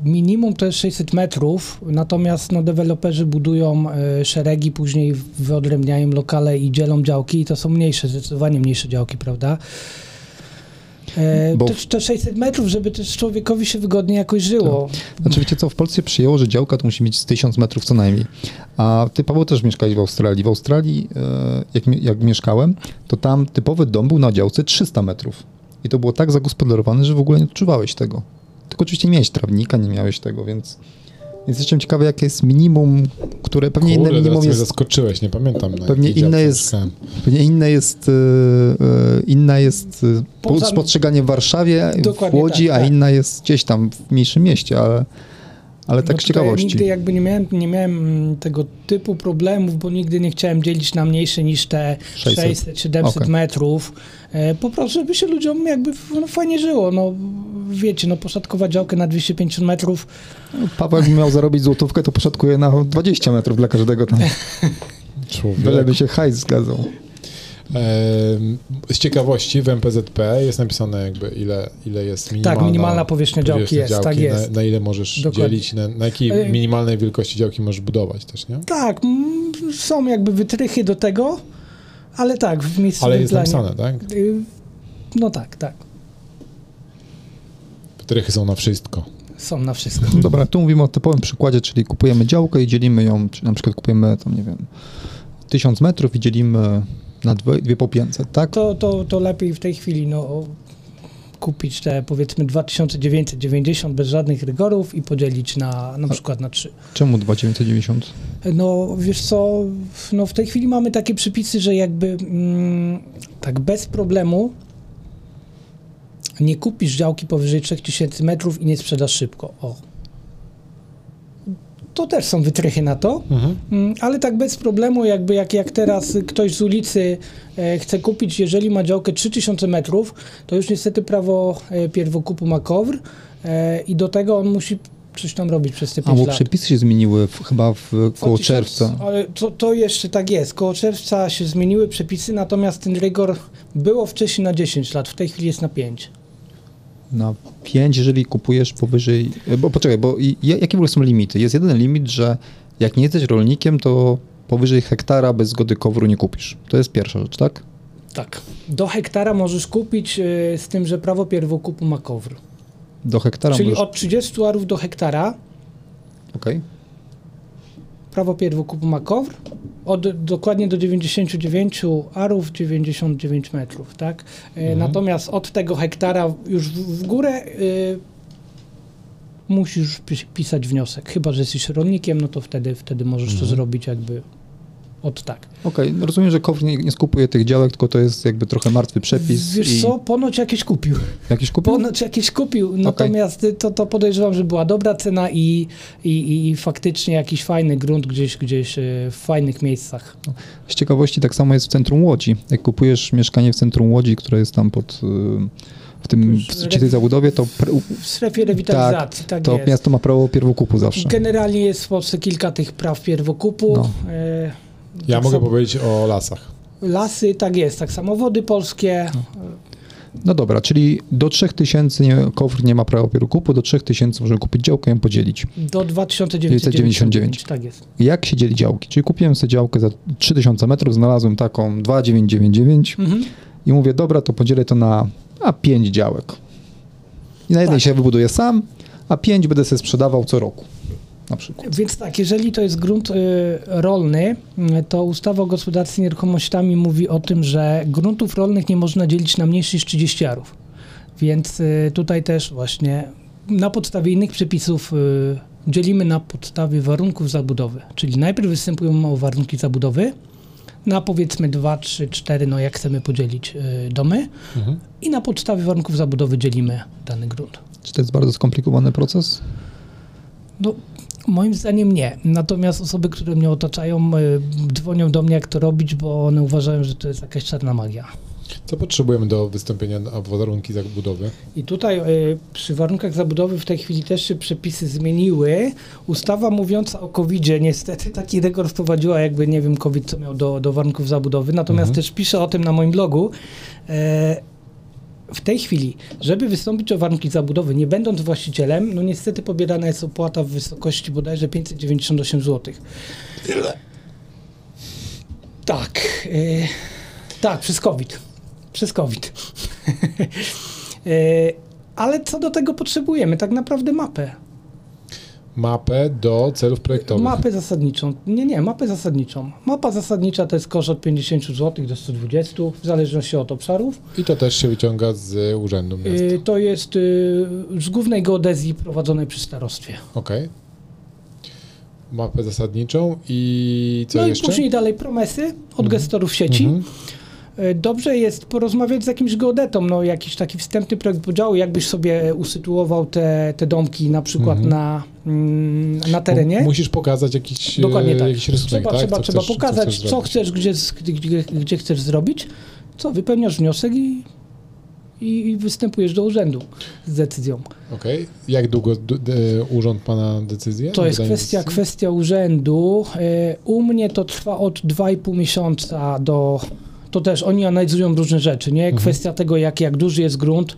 y, minimum to jest 600 metrów, natomiast no, deweloperzy budują y, szeregi, później wyodrębniają lokale i dzielą działki i to są mniejsze, zdecydowanie mniejsze działki, prawda? E, Bo- Te, te 600 metrów, żeby też człowiekowi się wygodnie jakoś żyło. Znaczy wiecie co, w Polsce przyjęło, że działka to musi mieć z 1000 metrów co najmniej. A ty, Paweł, też mieszkałeś w Australii. W Australii, e, jak, jak mieszkałem, to tam typowy dom był na działce 300 metrów. I to było tak zagospodarowane, że w ogóle nie odczuwałeś tego. Tylko oczywiście nie miałeś trawnika, nie miałeś tego, więc... Więc jestem ciekawy, jakie jest minimum, które pewnie inne Kurde, teraz minimum mnie jest zaskoczyłeś, nie pamiętam. Na Pewnie inne jest-. Pewnie inne jest, inna jest e, po- Poza- spostrzeganie w Warszawie, w Dokładnie Łodzi, tak, a tak. inna jest gdzieś tam w mniejszym mieście, ale, ale tak No z ciekawości. Nigdy jakby nie miałem, nie miałem tego typu problemów, bo nigdy nie chciałem dzielić na mniejsze niż te 600. 600-700 Okej. metrów. E, po prostu, żeby się ludziom jakby no, fajnie żyło. No, wiecie, no poszatkować działkę na 250 metrów, Paweł jakby miał zarobić złotówkę, to poszatkuje na 20 metrów dla każdego tam. Człowiek. Byle by się hajs zgadzał. Z ciekawości w MPZP jest napisane jakby ile, ile jest minimalna, Tak, minimalna powierzchnia działki jest, tak jest. Na, na ile możesz Dokładnie. dzielić, na, na jakiej minimalnej wielkości działki możesz budować też, nie? Tak, są jakby wytrychy do tego, ale tak, w miejscowym Ale jest planie. napisane, tak? Y, No tak, tak. Wytrychy są na wszystko. Są na wszystko. Dobra, tu mówimy o typowym przykładzie, czyli kupujemy działkę i dzielimy ją, czy na przykład kupujemy tam, nie wiem, 1000 metrów i dzielimy na dwie, dwie po 500, tak? To, to, to lepiej w tej chwili no, kupić te powiedzmy 2990 bez żadnych rygorów i podzielić na na przykład na 3. Czemu 2990? No wiesz co, no w tej chwili mamy takie przepisy, że jakby mm, tak bez problemu nie kupisz działki powyżej 3000 metrów i nie sprzedasz szybko. O. to też są wytrychy na to. Mm, Ale tak bez problemu, jakby jak, jak teraz ktoś z ulicy e, chce kupić, jeżeli ma działkę 3000 metrów, to już niestety prawo e, pierwokupu ma KOWR e, i do tego on musi coś tam robić przez te A 5 bo lat. przepisy się zmieniły w, chyba w, koło 2000 czerwca. Ale to, to jeszcze tak jest. Koło czerwca się zmieniły przepisy, natomiast ten rygor było wcześniej na 10 lat, w tej chwili jest na 5. Na 5, jeżeli kupujesz powyżej. Bo poczekaj, bo jakie w ogóle są limity? Jest jeden limit, że jak nie jesteś rolnikiem, to powyżej hektara bez zgody kowru nie kupisz. To jest pierwsza rzecz, tak? Tak. Do hektara możesz kupić e, z tym, że prawo pierwokupu ma KOWR. Do hektara Czyli możesz. od 30 arów do hektara Okej. prawo pierwokupu ma KOWR, od dokładnie do 99 arów 99 metrów, tak? E, Natomiast od tego hektara już w, w górę y, musisz pi- pisać wniosek. Chyba, że jesteś rolnikiem, no to wtedy, wtedy możesz to zrobić jakby od tak. Okej, no rozumiem, że KOWR nie, nie skupuje tych działek, tylko to jest jakby trochę martwy przepis. Wiesz i co, ponoć jakieś kupił. Jakiś kupił? Ponoć jakieś kupił, natomiast to, to podejrzewam, że była dobra cena i, i, i faktycznie jakiś fajny grunt gdzieś, gdzieś e, w fajnych miejscach. Z ciekawości tak samo jest w centrum Łodzi. Jak kupujesz mieszkanie w centrum Łodzi, które jest tam pod, y, w tym, w tej zabudowie, to, W strefie rewitalizacji, tak, to jest. miasto ma prawo pierwokupu zawsze. Generalnie jest w Polsce kilka tych praw pierwokupu. No. Ja tak mogę samo- powiedzieć o lasach. Lasy, tak jest, tak samo wody polskie. No dobra, czyli do 3000 nie, KOWR nie ma prawa pierwokupu, do 3000 możemy kupić działkę i ją podzielić. Do 2999, tak jest. Jak się dzieli działki? Czyli kupiłem sobie działkę za 3000 metrów, znalazłem taką 2999 Mhm. i mówię, dobra, to podzielę to na a 5 działek. I na jednej Tak. się wybuduję sam, a 5 będę sobie sprzedawał co roku. Na przykład. Więc tak, jeżeli to jest grunt y, rolny, y, to ustawa o gospodarce nieruchomościami mówi o tym, że gruntów rolnych nie można dzielić na mniejsze niż 30 arów. Więc y, tutaj też właśnie na podstawie innych przepisów y, dzielimy na podstawie warunków zabudowy. Czyli najpierw występują warunki zabudowy, na powiedzmy 2, 3, 4, no jak chcemy podzielić y, domy Mhm. i na podstawie warunków zabudowy dzielimy dany grunt. Czy to jest bardzo skomplikowany proces? No, moim zdaniem nie. Natomiast osoby, które mnie otaczają, y, dzwonią do mnie, jak to robić, bo one uważają, że to jest jakaś czarna magia. Co potrzebujemy do wystąpienia na warunki zabudowy? I tutaj y, przy warunkach zabudowy w tej chwili też się przepisy zmieniły. Ustawa mówiąca o COVID-zie niestety taki rekord wprowadziła, jakby nie wiem, COVID co miał do, do warunków zabudowy. Natomiast też piszę o tym na moim blogu. E, w tej chwili, żeby wystąpić o warunki zabudowy, nie będąc właścicielem, no niestety pobierana jest opłata w wysokości bodajże 598 zł. Tak. e, tak, przez COVID. Przez COVID. E, Ale co do tego potrzebujemy? Tak naprawdę mapę. Mapę do celów projektowych. Mapę zasadniczą. Nie, nie, mapę zasadniczą. Mapa zasadnicza to jest koszt od 50 zł do 120, w zależności od obszarów. I to też się wyciąga z urzędu miasta. Y, To jest y, z głównej geodezji prowadzonej przy starostwie. Okej. Mapę zasadniczą i co no jeszcze? i później dalej promesy od gestorów sieci. Mhm. Y, Dobrze jest porozmawiać z jakimś geodetą, no jakiś taki wstępny projekt podziału, jakbyś sobie usytuował te, te domki na przykład Mhm. na, mm, na terenie. Mu- Musisz pokazać jakiś, Dokładnie e, tak. jakiś rysunek, trzeba tak? trzeba, Co trzeba chcesz- pokazać, chcesz co chcesz, gdzie, gdzie, gdzie chcesz zrobić, co wypełniasz wniosek i, i, występujesz do urzędu z decyzją. Okej. Jak długo d- urząd pana decyzję? To jest kwestia, decyzji? kwestia urzędu. E, U mnie to trwa od 2,5 miesiąca do. To też oni analizują różne rzeczy, nie? Mhm. Kwestia tego, jak, jak duży jest grunt.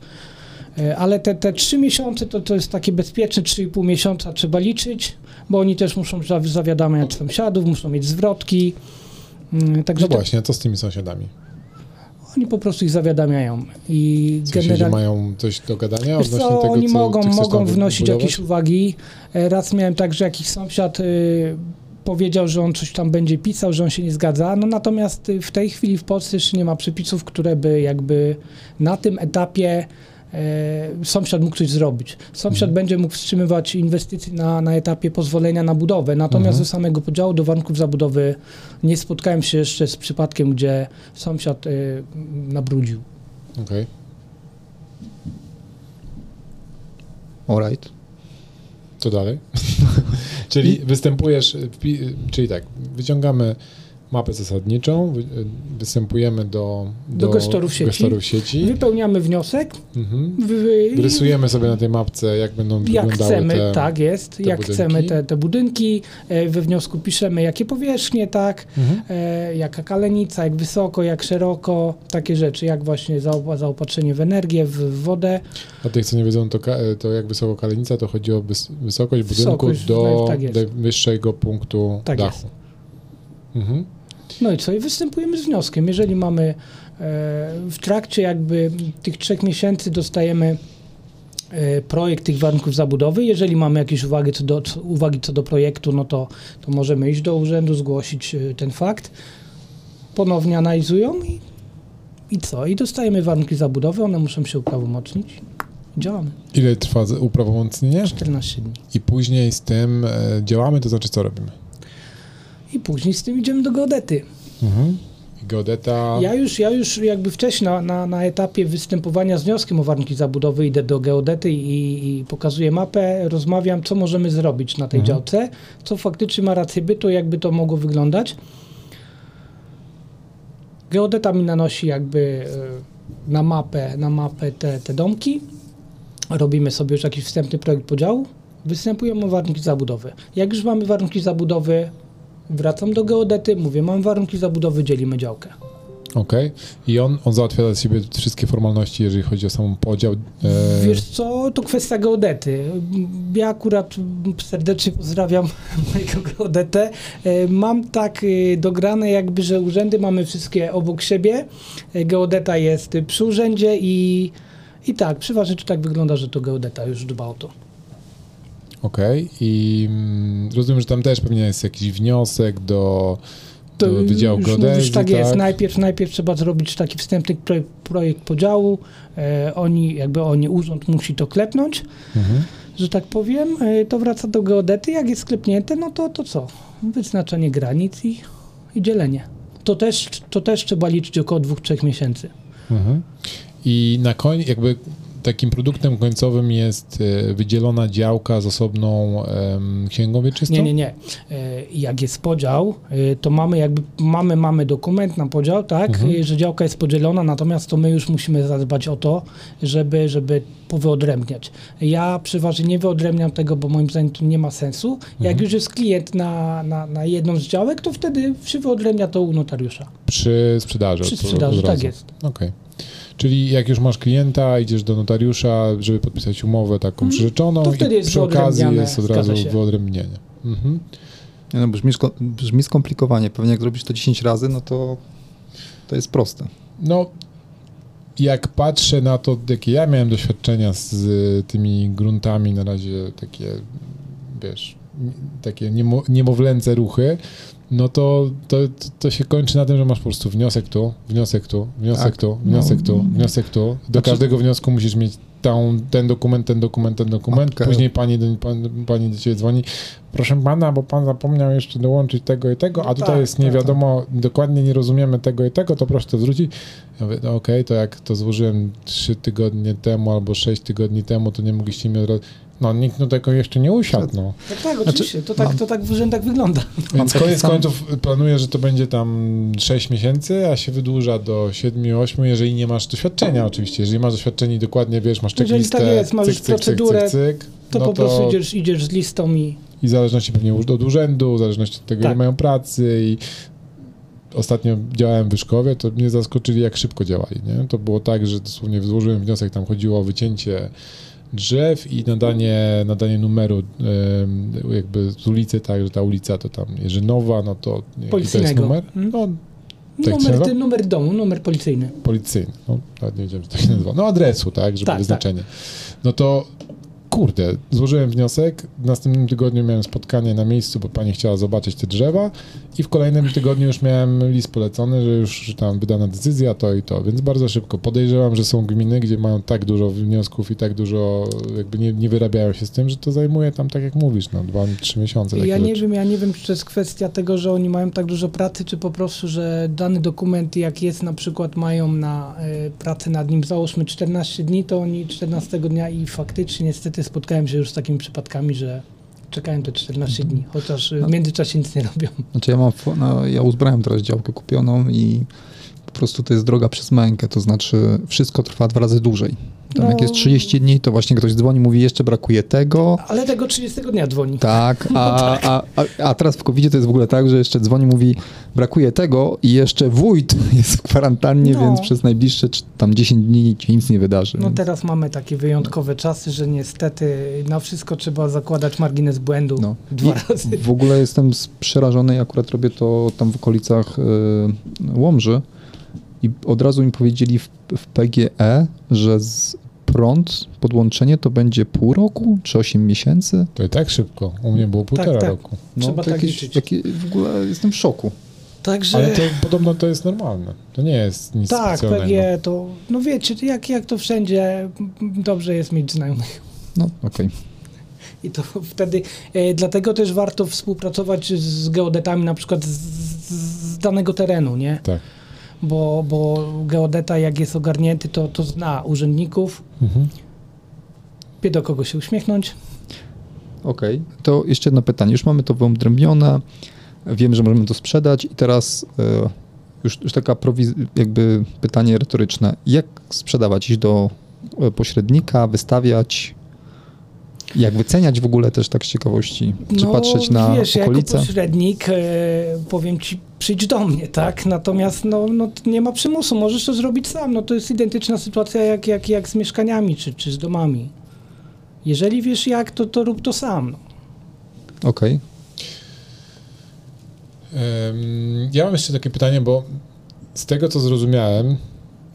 E, Ale te, te 3 miesiące to, to jest takie bezpieczne, 3,5 miesiąca trzeba liczyć, bo oni też muszą za- zawiadamiać sąsiadów, muszą mieć zwrotki. Mm, Także No właśnie, co z tymi sąsiadami? oni po prostu ich zawiadamiają. I generalnie. mają coś do gadania odnośnie co, tego, oni co mogą, mogą wy- wnosić budować? jakieś uwagi. E, Raz miałem tak, że jakiś sąsiad y, powiedział, że on coś tam będzie pisał, że on się nie zgadza. No natomiast y, w tej chwili w Polsce jeszcze nie ma przepisów, które by jakby na tym etapie e, sąsiad mógł coś zrobić. Sąsiad Mhm. będzie mógł wstrzymywać inwestycje na, na etapie pozwolenia na budowę, natomiast Mhm. do samego podziału, do warunków zabudowy nie spotkałem się jeszcze z przypadkiem, gdzie sąsiad y, nabrudził. Okej. Alright. Co dalej? Czyli występujesz, wpi- czyli tak, wyciągamy mapę zasadniczą, wy- występujemy do, Do gestorów sieci. gestorów sieci. Wypełniamy wniosek, Mhm. wy, Rysujemy sobie na tej mapce, jak będą jak wyglądały chcemy, te... tak jest, te jak budynki. chcemy te, te budynki, e, we wniosku piszemy jakie powierzchnie, tak, Mhm. e, jaka kalenica, jak wysoko, jak szeroko, takie rzeczy, jak właśnie zaopa- zaopatrzenie w energię, w, wodę, Dla tych, co nie wiedzą, to, to jak wysoko kalenica, to chodzi o wys- wysokość budynku Wysokość, do tak jest. najwyższego punktu Tak dachu. jest. Mhm. No i co? I występujemy z wnioskiem. Jeżeli mamy e, w trakcie jakby tych trzech miesięcy dostajemy e, projekt tych warunków zabudowy. Jeżeli mamy jakieś uwagi co do, co, uwagi co do projektu, no to, to możemy iść do urzędu, zgłosić e, ten fakt. Ponownie analizują i, i co? I dostajemy warunki zabudowy, one muszą się uprawomocnić. Działamy. Ile trwa uprawomocnienie? 14 dni. I później z tym działamy, to znaczy co robimy? I później z tym idziemy do geodety. Mhm. Geodeta... Ja już, ja już jakby wcześniej na, na, na etapie występowania z wnioskiem o warunki zabudowy idę do geodety i, i pokazuję mapę, rozmawiam, co możemy zrobić na tej Mhm. działce, co faktycznie ma rację bytu, jakby to mogło wyglądać. Geodeta mi nanosi jakby e, na mapę, na mapę te, te domki. Robimy sobie już jakiś wstępny projekt podziału. Występujemy o warunki zabudowy. Jak już mamy warunki zabudowy, wracam do geodety, mówię, mam warunki zabudowy, dzielimy działkę. Okej. I on, on załatwia dla siebie wszystkie formalności, jeżeli chodzi o sam podział. E, Wiesz co, to kwestia geodety. Ja akurat serdecznie pozdrawiam mojego geodetę. E, Mam tak e, dograne jakby, że urzędy mamy wszystkie obok siebie. E, Geodeta jest przy urzędzie i, i tak, przeważnie to tak wygląda, że to geodeta już dba o to. Okej. I mm, rozumiem, że tam też pewnie jest jakiś wniosek do, To do Wydziału już Geodezji, mówisz, tak, tak? jest. Najpierw, najpierw trzeba zrobić taki wstępny projekt, projekt podziału. E, oni, jakby oni, urząd musi to klepnąć. Mhm. że tak powiem, y, to wraca do geodety. Jak jest sklepnięte, no to, to co? Wyznaczenie granic i, i dzielenie. To też, to też trzeba liczyć około dwóch, trzech miesięcy. Mhm. I na koń, jakby takim produktem końcowym jest e, wydzielona działka z osobną księgą wieczystą? Nie, nie, nie. Y, Jak jest podział, y, to mamy jakby, mamy, mamy dokument na podział, tak, Mhm. że działka jest podzielona, natomiast to my już musimy zadbać o to, żeby, żeby powyodrębniać. Ja przeważnie nie wyodrębniam tego, bo moim zdaniem to nie ma sensu. Jak Mhm. już jest klient na, na, na jedną z działek, to wtedy się wyodrębnia to u notariusza. Przy sprzedaży. Przy sprzedaży, tak jest. Okej. Czyli jak już masz klienta, idziesz do notariusza, żeby podpisać umowę taką Mhm. przyrzeczoną To wtedy i jest przy okazji jest od razu się. wyodrębnienie. Mhm. No, brzmi, brzmi skomplikowanie. Pewnie jak zrobisz to 10 razy, no to to jest proste. No, jak patrzę na to, jakie ja miałem doświadczenia z tymi gruntami, na razie takie, wiesz, takie niemo, niemowlęce ruchy, no to, to, to się kończy na tym, że masz po prostu wniosek tu, wniosek tu, wniosek Tak. tu, wniosek No. tu, wniosek tu. Do Znaczy- każdego wniosku musisz mieć tą, ten dokument, ten dokument, ten dokument. Okej. Później pani do, pan, pani do ciebie dzwoni, proszę pana, bo pan zapomniał jeszcze dołączyć tego i tego, a No tutaj tak, jest nie tak, wiadomo, dokładnie nie rozumiemy tego i tego, to proszę to zwrócić. Ja mówię, no okej, to jak to złożyłem trzy tygodnie temu albo sześć tygodni temu, to nie mogliście mi od razu... No nikt do tego jeszcze nie usiadł, no. Tak, tak, oczywiście. To tak, mam- to tak w urzędach wygląda. Więc koniec sam- końców planuję, że to będzie tam 6 miesięcy, a się wydłuża do 7-8, jeżeli nie masz doświadczenia oczywiście. Jeżeli masz doświadczenie i dokładnie wiesz, masz Jeżeli checklistę, tak jest, masz cyk, już cyk, cyk, procedurę, cyk, cyk, To no po prostu idziesz, idziesz z listą i I w zależności pewnie od urzędu, w zależności od tego, ile Tak. mają pracy i ostatnio działałem w Wyszkowie, to mnie zaskoczyli, jak szybko działali, nie? To było tak, że dosłownie złożyłem wniosek, tam chodziło o wycięcie drzew i nadanie, nadanie numeru jakby z ulicy, tak, że ta ulica to tam Jerzynowa, no to jaki to jest numer? Mm. No, Tak numer, numer domu, numer policyjny. policyjny. No, nawet nie wiedziałem, że tak się nazywa. No adresu, tak, żeby Tak, wyznaczenie. No to kurde, złożyłem wniosek, w następnym tygodniu miałem spotkanie na miejscu, bo pani chciała zobaczyć te drzewa i w kolejnym tygodniu już miałem list polecony, że już tam wydana decyzja, to i to, więc bardzo szybko. Podejrzewam, że są gminy, gdzie mają tak dużo wniosków i tak dużo, jakby nie, nie wyrabiają się z tym, że to zajmuje tam, tak jak mówisz, no dwa, trzy miesiące. Ja nie rzeczy. wiem, ja nie wiem, czy to jest kwestia tego, że oni mają tak dużo pracy, czy po prostu, że dany dokument, jak jest na przykład, mają na y, pracę nad nim, załóżmy 14 dni, to oni 14 dnia i faktycznie niestety spotkałem się już z takimi przypadkami, że czekają te 14 dni, chociaż w międzyczasie nic nie robią. Znaczy ja mam, no, ja uzbrałem teraz działkę kupioną i po prostu to jest droga przez mękę, to znaczy wszystko trwa dwa razy dłużej. Tam jak No. jest 30 dni, to właśnie ktoś dzwoni, mówi jeszcze brakuje tego, Ale tego 30 dnia dzwoni. tak, a, a, a, a teraz w covid to jest w ogóle tak, że jeszcze dzwoni, mówi brakuje tego i jeszcze wójt jest w kwarantannie, No. więc przez najbliższe tam 10 dni ci nic nie wydarzy. No więc- teraz mamy takie wyjątkowe czasy, że niestety na wszystko trzeba zakładać margines błędu No. dwa I razy. W ogóle jestem przerażony, akurat robię to tam w okolicach y, Łomży i od razu mi powiedzieli w, w PGE, że z prąd, podłączenie to będzie pół roku czy 8 miesięcy. To i tak szybko. U mnie było półtora tak. roku. Trzeba to tak jakieś, liczyć. jakie- w ogóle jestem w szoku. Także Ale to podobno to jest normalne. To nie jest nic tak, specjalnego. PG to, no wiecie, jak, jak to wszędzie, dobrze jest mieć znajomych. No okej. I to wtedy, e, dlatego też warto współpracować z geodetami na przykład z, z danego terenu, nie? Tak. Bo, bo geodeta jak jest ogarnięty, to, to zna urzędników, Mhm. wie do kogo się uśmiechnąć. Okej. To jeszcze jedno pytanie. Już mamy to wyodrębnione, wiemy, że możemy to sprzedać i teraz e, już, już taka prowiz- jakby pytanie retoryczne. Jak sprzedawać? Iść do e, pośrednika, wystawiać? Jak wyceniać w ogóle też tak z ciekawości? Czy patrzeć na No, wiesz, okolice? jako pośrednik e, powiem ci, przyjdź do mnie, tak? Natomiast no, no, nie ma przymusu, możesz to zrobić sam. No, to jest identyczna sytuacja jak, jak, jak z mieszkaniami czy, czy z domami. Jeżeli wiesz jak, to, to rób to sam. No. Okej. Em, Ja mam jeszcze takie pytanie, bo z tego co zrozumiałem,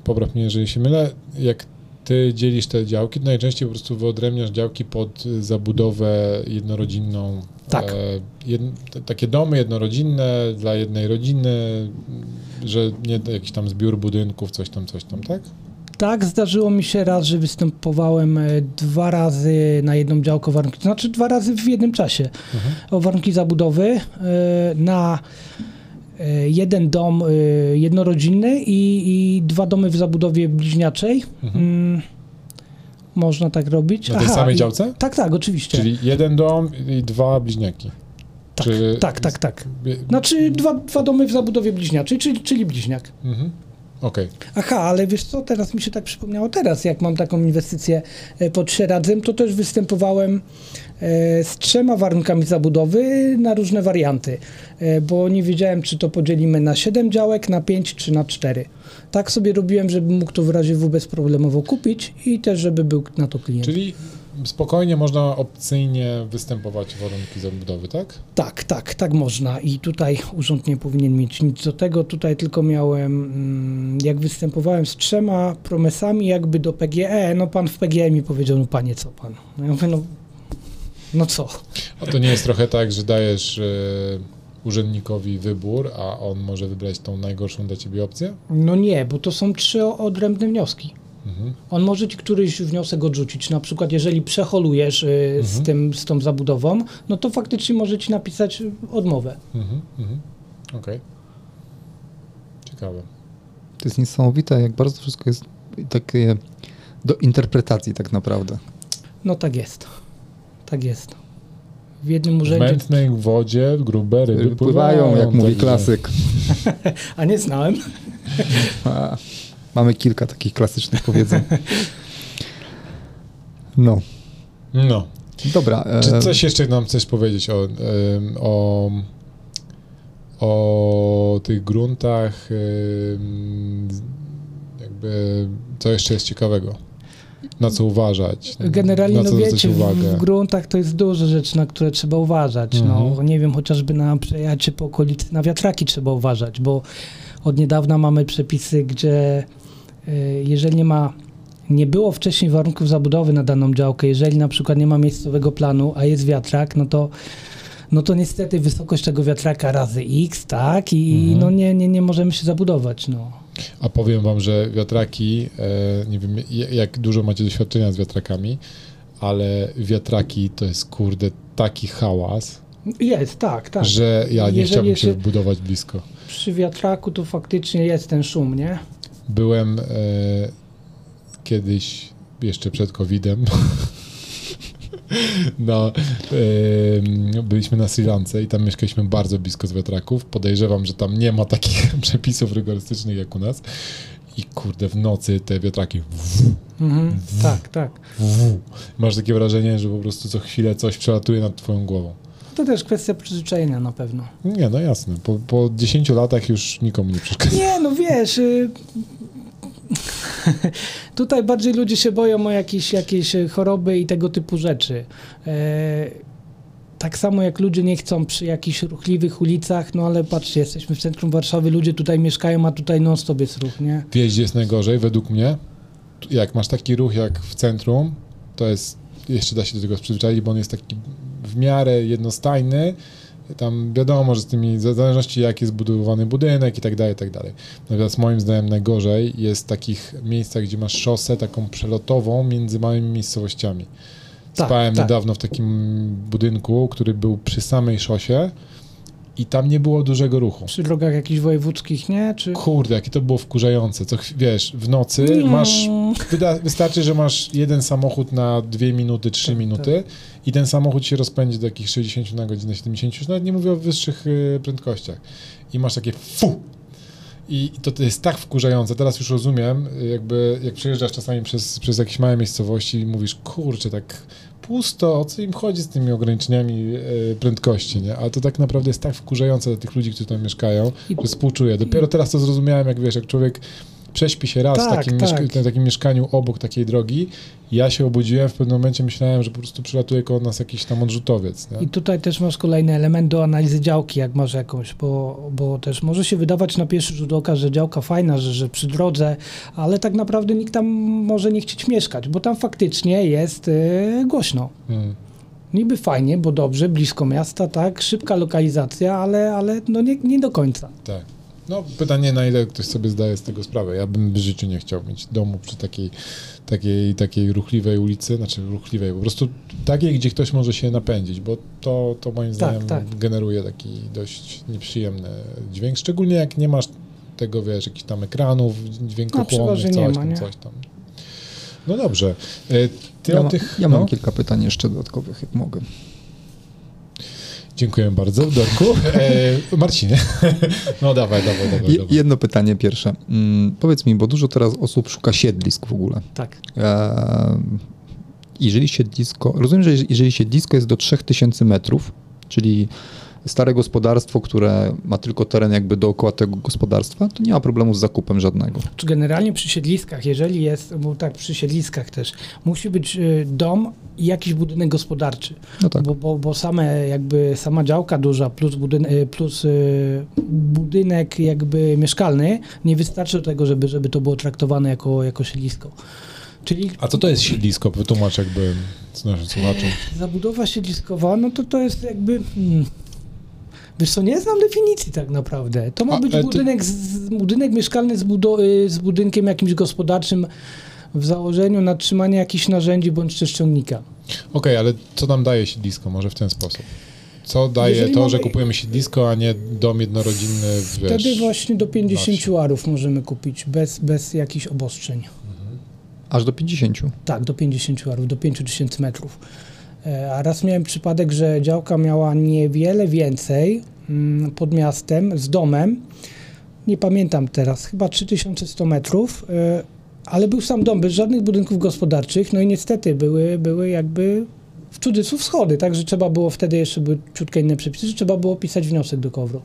popraw mnie jeżeli się mylę, jak ty dzielisz te działki, to najczęściej po prostu wyodrębniasz działki pod y, zabudowę jednorodzinną. Tak. E, jed, takie domy jednorodzinne dla jednej rodziny, że nie jakiś tam zbiór budynków, coś tam, coś tam, tak? Tak, zdarzyło mi się raz, że występowałem e, dwa razy na jedną działkę warunki, to znaczy dwa razy w jednym czasie Mhm. o warunki zabudowy e, na jeden dom e, jednorodzinny i, i dwa domy w zabudowie bliźniaczej. Mhm. Mm, można tak robić. Na tej Aha, samej i- działce? Tak, tak, oczywiście. Czyli jeden dom i dwa bliźniaki. tak, czy- tak, tak, tak. Znaczy dwa, dwa domy w zabudowie bliźniaczej, czyli, czyli bliźniak. Mhm. Okej. Aha, ale wiesz co, teraz mi się tak przypomniało, teraz jak mam taką inwestycję e, pod Sieradzem, to też występowałem e, z trzema warunkami zabudowy na różne warianty, e, bo nie wiedziałem, czy to podzielimy na 7 działek, na 5 czy na 4. Tak sobie robiłem, żeby mógł to w razie W bezproblemowo kupić i też, żeby był na to klient. Czyli spokojnie można opcyjnie występować w warunki zabudowy, tak? Tak, tak, tak można i tutaj urząd nie powinien mieć nic do tego. Tutaj tylko miałem, mm, jak występowałem z trzema promesami jakby do PGE, no pan w PGE mi powiedział, no panie, co pan? No ja mówię, no, no co? A to nie jest trochę tak, że dajesz e, urzędnikowi wybór, a on może wybrać tą najgorszą dla ciebie opcję? No nie, bo to są trzy odrębne wnioski. Mhm. On może ci któryś wniosek odrzucić. Na przykład, jeżeli przeholujesz y, z, Mhm. tym, z tą zabudową, no to faktycznie może ci napisać odmowę. Mhm. Mhm. Okej. Ciekawe. To jest niesamowite, jak bardzo wszystko jest takie do interpretacji tak naprawdę. No tak jest. Tak jest. W jednym W urzędzie, mętnej wodzie grube ryby Ryby pływają, jak mówi klasyk. a nie znałem. A, mamy kilka takich klasycznych powiedzeń. No, No. dobra. e, Czy coś jeszcze nam chcesz powiedzieć o, o, o tych gruntach? Jakby, co jeszcze jest ciekawego? Na co uważać? Generalnie, no wiecie, w, uwagę? w gruntach to jest dużo rzeczy, na które trzeba uważać. No, Mhm. nie wiem, chociażby na przejacie po okolicy, na wiatraki trzeba uważać, bo od niedawna mamy przepisy, gdzie y, jeżeli nie ma, nie było wcześniej warunków zabudowy na daną działkę, jeżeli na przykład nie ma miejscowego planu, a jest wiatrak, no to no to niestety wysokość tego wiatraka razy x, tak? I Mhm. no nie, nie, nie możemy się zabudować, no. A powiem wam, że wiatraki, e, nie wiem jak dużo macie doświadczenia z wiatrakami, ale wiatraki to jest kurde taki hałas, Jest, tak, tak. że ja nie Jeżeli chciałbym się wbudować blisko. Przy wiatraku to faktycznie jest ten szum, nie? Byłem e, kiedyś jeszcze przed COVID-em No, yy, byliśmy na Sri Lance i tam mieszkaliśmy bardzo blisko z wiatraków. Podejrzewam, że tam nie ma takich przepisów rygorystycznych jak u nas. I kurde, w nocy te wiatraki. Mhm. Tak, tak. Masz takie wrażenie, że po prostu co chwilę coś przelatuje nad twoją głową. To też kwestia przyzwyczajenia na pewno. Nie, no jasne. Po, po 10 latach już nikomu nie przeszkadza. Nie, no wiesz. Tutaj bardziej ludzie się boją o jakieś, jakieś choroby i tego typu rzeczy. E... Tak samo jak ludzie nie chcą przy jakichś ruchliwych ulicach, no ale patrzcie, jesteśmy w centrum Warszawy, ludzie tutaj mieszkają, a tutaj non-stop jest ruch, nie? Gdzie jest najgorzej, według mnie? Jak masz taki ruch jak w centrum, to jest, jeszcze da się do tego przyzwyczaić, bo on jest taki w miarę jednostajny, tam wiadomo, że z tymi, w zależności jak jest budowany budynek i tak dalej, i tak dalej. Natomiast moim zdaniem najgorzej jest w takich miejscach, gdzie masz szosę taką przelotową między małymi miejscowościami. Tak, Spałem tak. niedawno w takim budynku, który był przy samej szosie i tam nie było dużego ruchu. Przy drogach jakichś wojewódzkich, nie? Czy... Kurde, jakie to było wkurzające. Co, wiesz, w nocy masz, wyda, wystarczy, że masz jeden samochód na dwie minuty, trzy Tak, minuty i ten samochód się rozpędzi do jakich 60 na godzinę, 70, już nawet nie mówię o wyższych y, prędkościach. I masz takie fu! I to, to jest tak wkurzające. Teraz już rozumiem, y, jakby jak przejeżdżasz czasami przez, przez jakieś małe miejscowości i mówisz, kurczę, tak pusto, o co im chodzi z tymi ograniczeniami y, prędkości, nie? A to tak naprawdę jest tak wkurzające dla tych ludzi, którzy tam mieszkają, I- że współczuję. Dopiero teraz to zrozumiałem, jak wiesz, jak człowiek prześpi się raz w Tak, takim, tak. mieszka- takim mieszkaniu obok takiej drogi. Ja się obudziłem, w pewnym momencie myślałem, że po prostu przylatuje koło nas jakiś tam odrzutowiec. Nie? I tutaj też masz kolejny element do analizy działki, jak masz jakąś, bo, bo też może się wydawać na pierwszy rzut oka, że działka fajna, że, że przy drodze, ale tak naprawdę nikt tam może nie chcieć mieszkać, bo tam faktycznie jest y, głośno. Mm. Niby fajnie, bo dobrze, blisko miasta, tak, szybka lokalizacja, ale, ale no nie, nie do końca. Tak. No pytanie, na ile ktoś sobie zdaje z tego sprawę. Ja bym w życiu nie chciał mieć domu przy takiej, takiej, takiej ruchliwej ulicy, znaczy ruchliwej, po prostu takiej, gdzie ktoś może się napędzić, bo to, to moim zdaniem tak. generuje taki dość nieprzyjemny dźwięk, szczególnie jak nie masz tego, wiesz, jakichś tam ekranów dźwiękochłonnych, nie coś ma, tam, nie? coś tam. No dobrze. E, Ty Ja, o ma, tych... ja no, mam kilka pytań jeszcze dodatkowych, jak mogę. Dziękuję bardzo, Dorku. E, Marcinie. no dawaj, dawaj, dawaj. Dawaj. jedno pytanie pierwsze. Mm, powiedz mi, bo dużo teraz osób szuka siedlisk w ogóle. Tak. Eee, jeżeli siedlisko, rozumiem, że jeżeli siedlisko jest do 3000 metrów, czyli stare gospodarstwo, które ma tylko teren jakby dookoła tego gospodarstwa, to nie ma problemu z zakupem żadnego. Czy generalnie przy siedliskach, jeżeli jest, bo tak przy siedliskach też, musi być y, dom i jakiś budynek gospodarczy. No tak. Bo, bo, bo same jakby sama działka duża plus, budyn, y, plus y, budynek jakby mieszkalny nie wystarczy do tego, żeby, żeby to było traktowane jako, jako siedlisko. Czyli A co to jest siedlisko? Wytłumacz jakby naszym słuchaczom. zabudowa siedliskowa, no to to jest jakby... Hmm, Wiesz co, nie znam definicji tak naprawdę. To ma A, być ty- budynek, z, budynek mieszkalny z, budo- y, z budynkiem jakimś gospodarczym w założeniu na trzymanie jakichś narzędzi bądź też ciągnika. Okej, ale co nam daje siedlisko? Może w ten sposób. Co daje Jeżeli to, mamy- że kupujemy siedlisko, a nie dom jednorodzinny, wiesz? Wtedy właśnie do 50 wsi. arów możemy kupić bez, bez jakichś obostrzeń. Aż do 50. Tak, do 50 arów, do 5000 metrów. E, A raz miałem przypadek, że działka miała niewiele więcej mm, pod miastem z domem. Nie pamiętam teraz, chyba 3100 metrów, e, ale był sam dom, bez żadnych budynków gospodarczych. No i niestety były, były jakby w cudzysłów schody, także trzeba było wtedy jeszcze były ciutkę inne przepisy, że trzeba było pisać wniosek do KOWRu.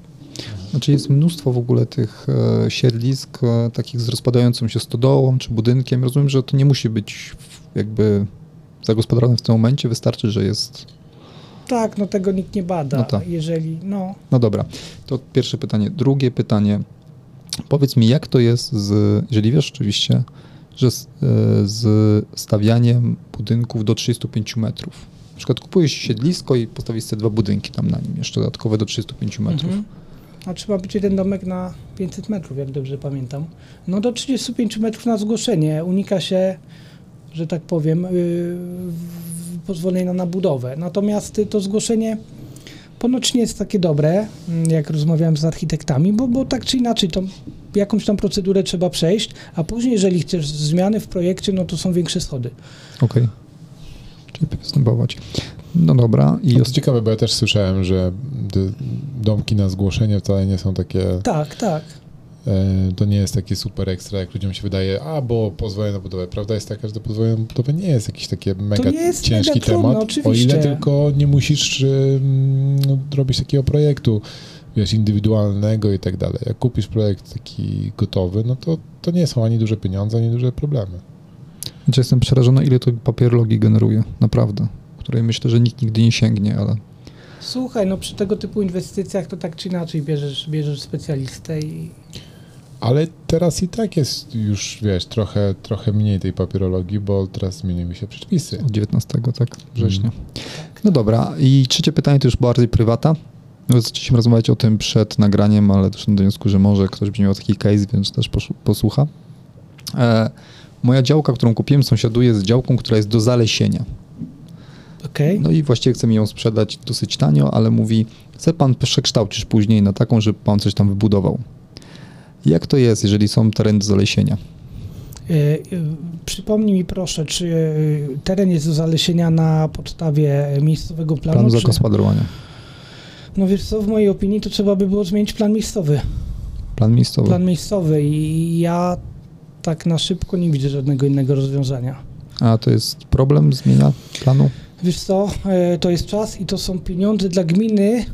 Znaczy jest mnóstwo w ogóle tych e, siedlisk, takich z rozpadającą się stodołą czy budynkiem. Rozumiem, że to nie musi być jakby zagospodarowane w tym momencie, wystarczy, że jest... Tak, no tego nikt nie bada. No tak. Jeżeli, no, No dobra, to pierwsze pytanie. Drugie pytanie. Powiedz mi, jak to jest z, jeżeli wiesz oczywiście, że z, e, z stawianiem budynków do 35 metrów. Na przykład kupujesz siedlisko i postawisz sobie dwa budynki tam na nim, jeszcze dodatkowe do 35 metrów. Mhm. A trzeba być jeden domek na 500 metrów, jak dobrze pamiętam. No do 35 metrów na zgłoszenie unika się, że tak powiem, w- pozwolenia na budowę. Natomiast y, to zgłoszenie ponoć nie jest takie dobre, mm, jak rozmawiałem z architektami, bo, bo tak czy inaczej to jakąś tam procedurę trzeba przejść, a później jeżeli chcesz zmiany w projekcie, no to są większe schody. Okej. lepiej występować. No dobra. I to ciekawe, bo ja też słyszałem, że te domki na zgłoszenie wcale nie są takie, Tak, tak. E, to nie jest takie super ekstra, jak ludziom się wydaje, a bo pozwolenie na budowę. Prawda jest taka, że to pozwolenie na budowę nie jest jakiś taki mega ciężki mega trudne, temat, o oczywiście. ile tylko nie musisz no, robić takiego projektu, wiesz, indywidualnego i tak dalej. Jak kupisz projekt taki gotowy, no to, to nie są ani duże pieniądze, ani duże problemy. Znaczy jestem przerażony, ile to papierologii generuje, naprawdę. Której myślę, że nikt nigdy nie sięgnie, ale Słuchaj, no przy tego typu inwestycjach to tak czy inaczej bierzesz, bierzesz specjalistę i Ale teraz i tak jest już, wiesz, trochę, trochę mniej tej papierologii, bo teraz zmieniły się przepisy. od 19, tak, września. Mm. No dobra, i trzecie pytanie to już bardziej prywata. No, Zaczęliśmy rozmawiać o tym przed nagraniem, ale doszedłem do wniosku, że może ktoś będzie miał taki case, więc też posłucha. E, moja działka, którą kupiłem, sąsiaduje z działką, która jest do zalesienia. okej. No i właściwie chce mi ją sprzedać dosyć tanio, ale mówi, chce pan przekształcić później na taką, żeby pan coś tam wybudował. Jak to jest, jeżeli są tereny do zalesienia? Y, y, Przypomnij mi proszę, czy y, teren jest do zalesienia na podstawie miejscowego planu? Planu zagospodarowania. No wiesz co, w mojej opinii to trzeba by było zmienić plan miejscowy. Plan miejscowy. Plan miejscowy i ja tak na szybko nie widzę żadnego innego rozwiązania. A to jest problem zmienia planu? Wiesz co, e, to jest czas i to są pieniądze dla gminy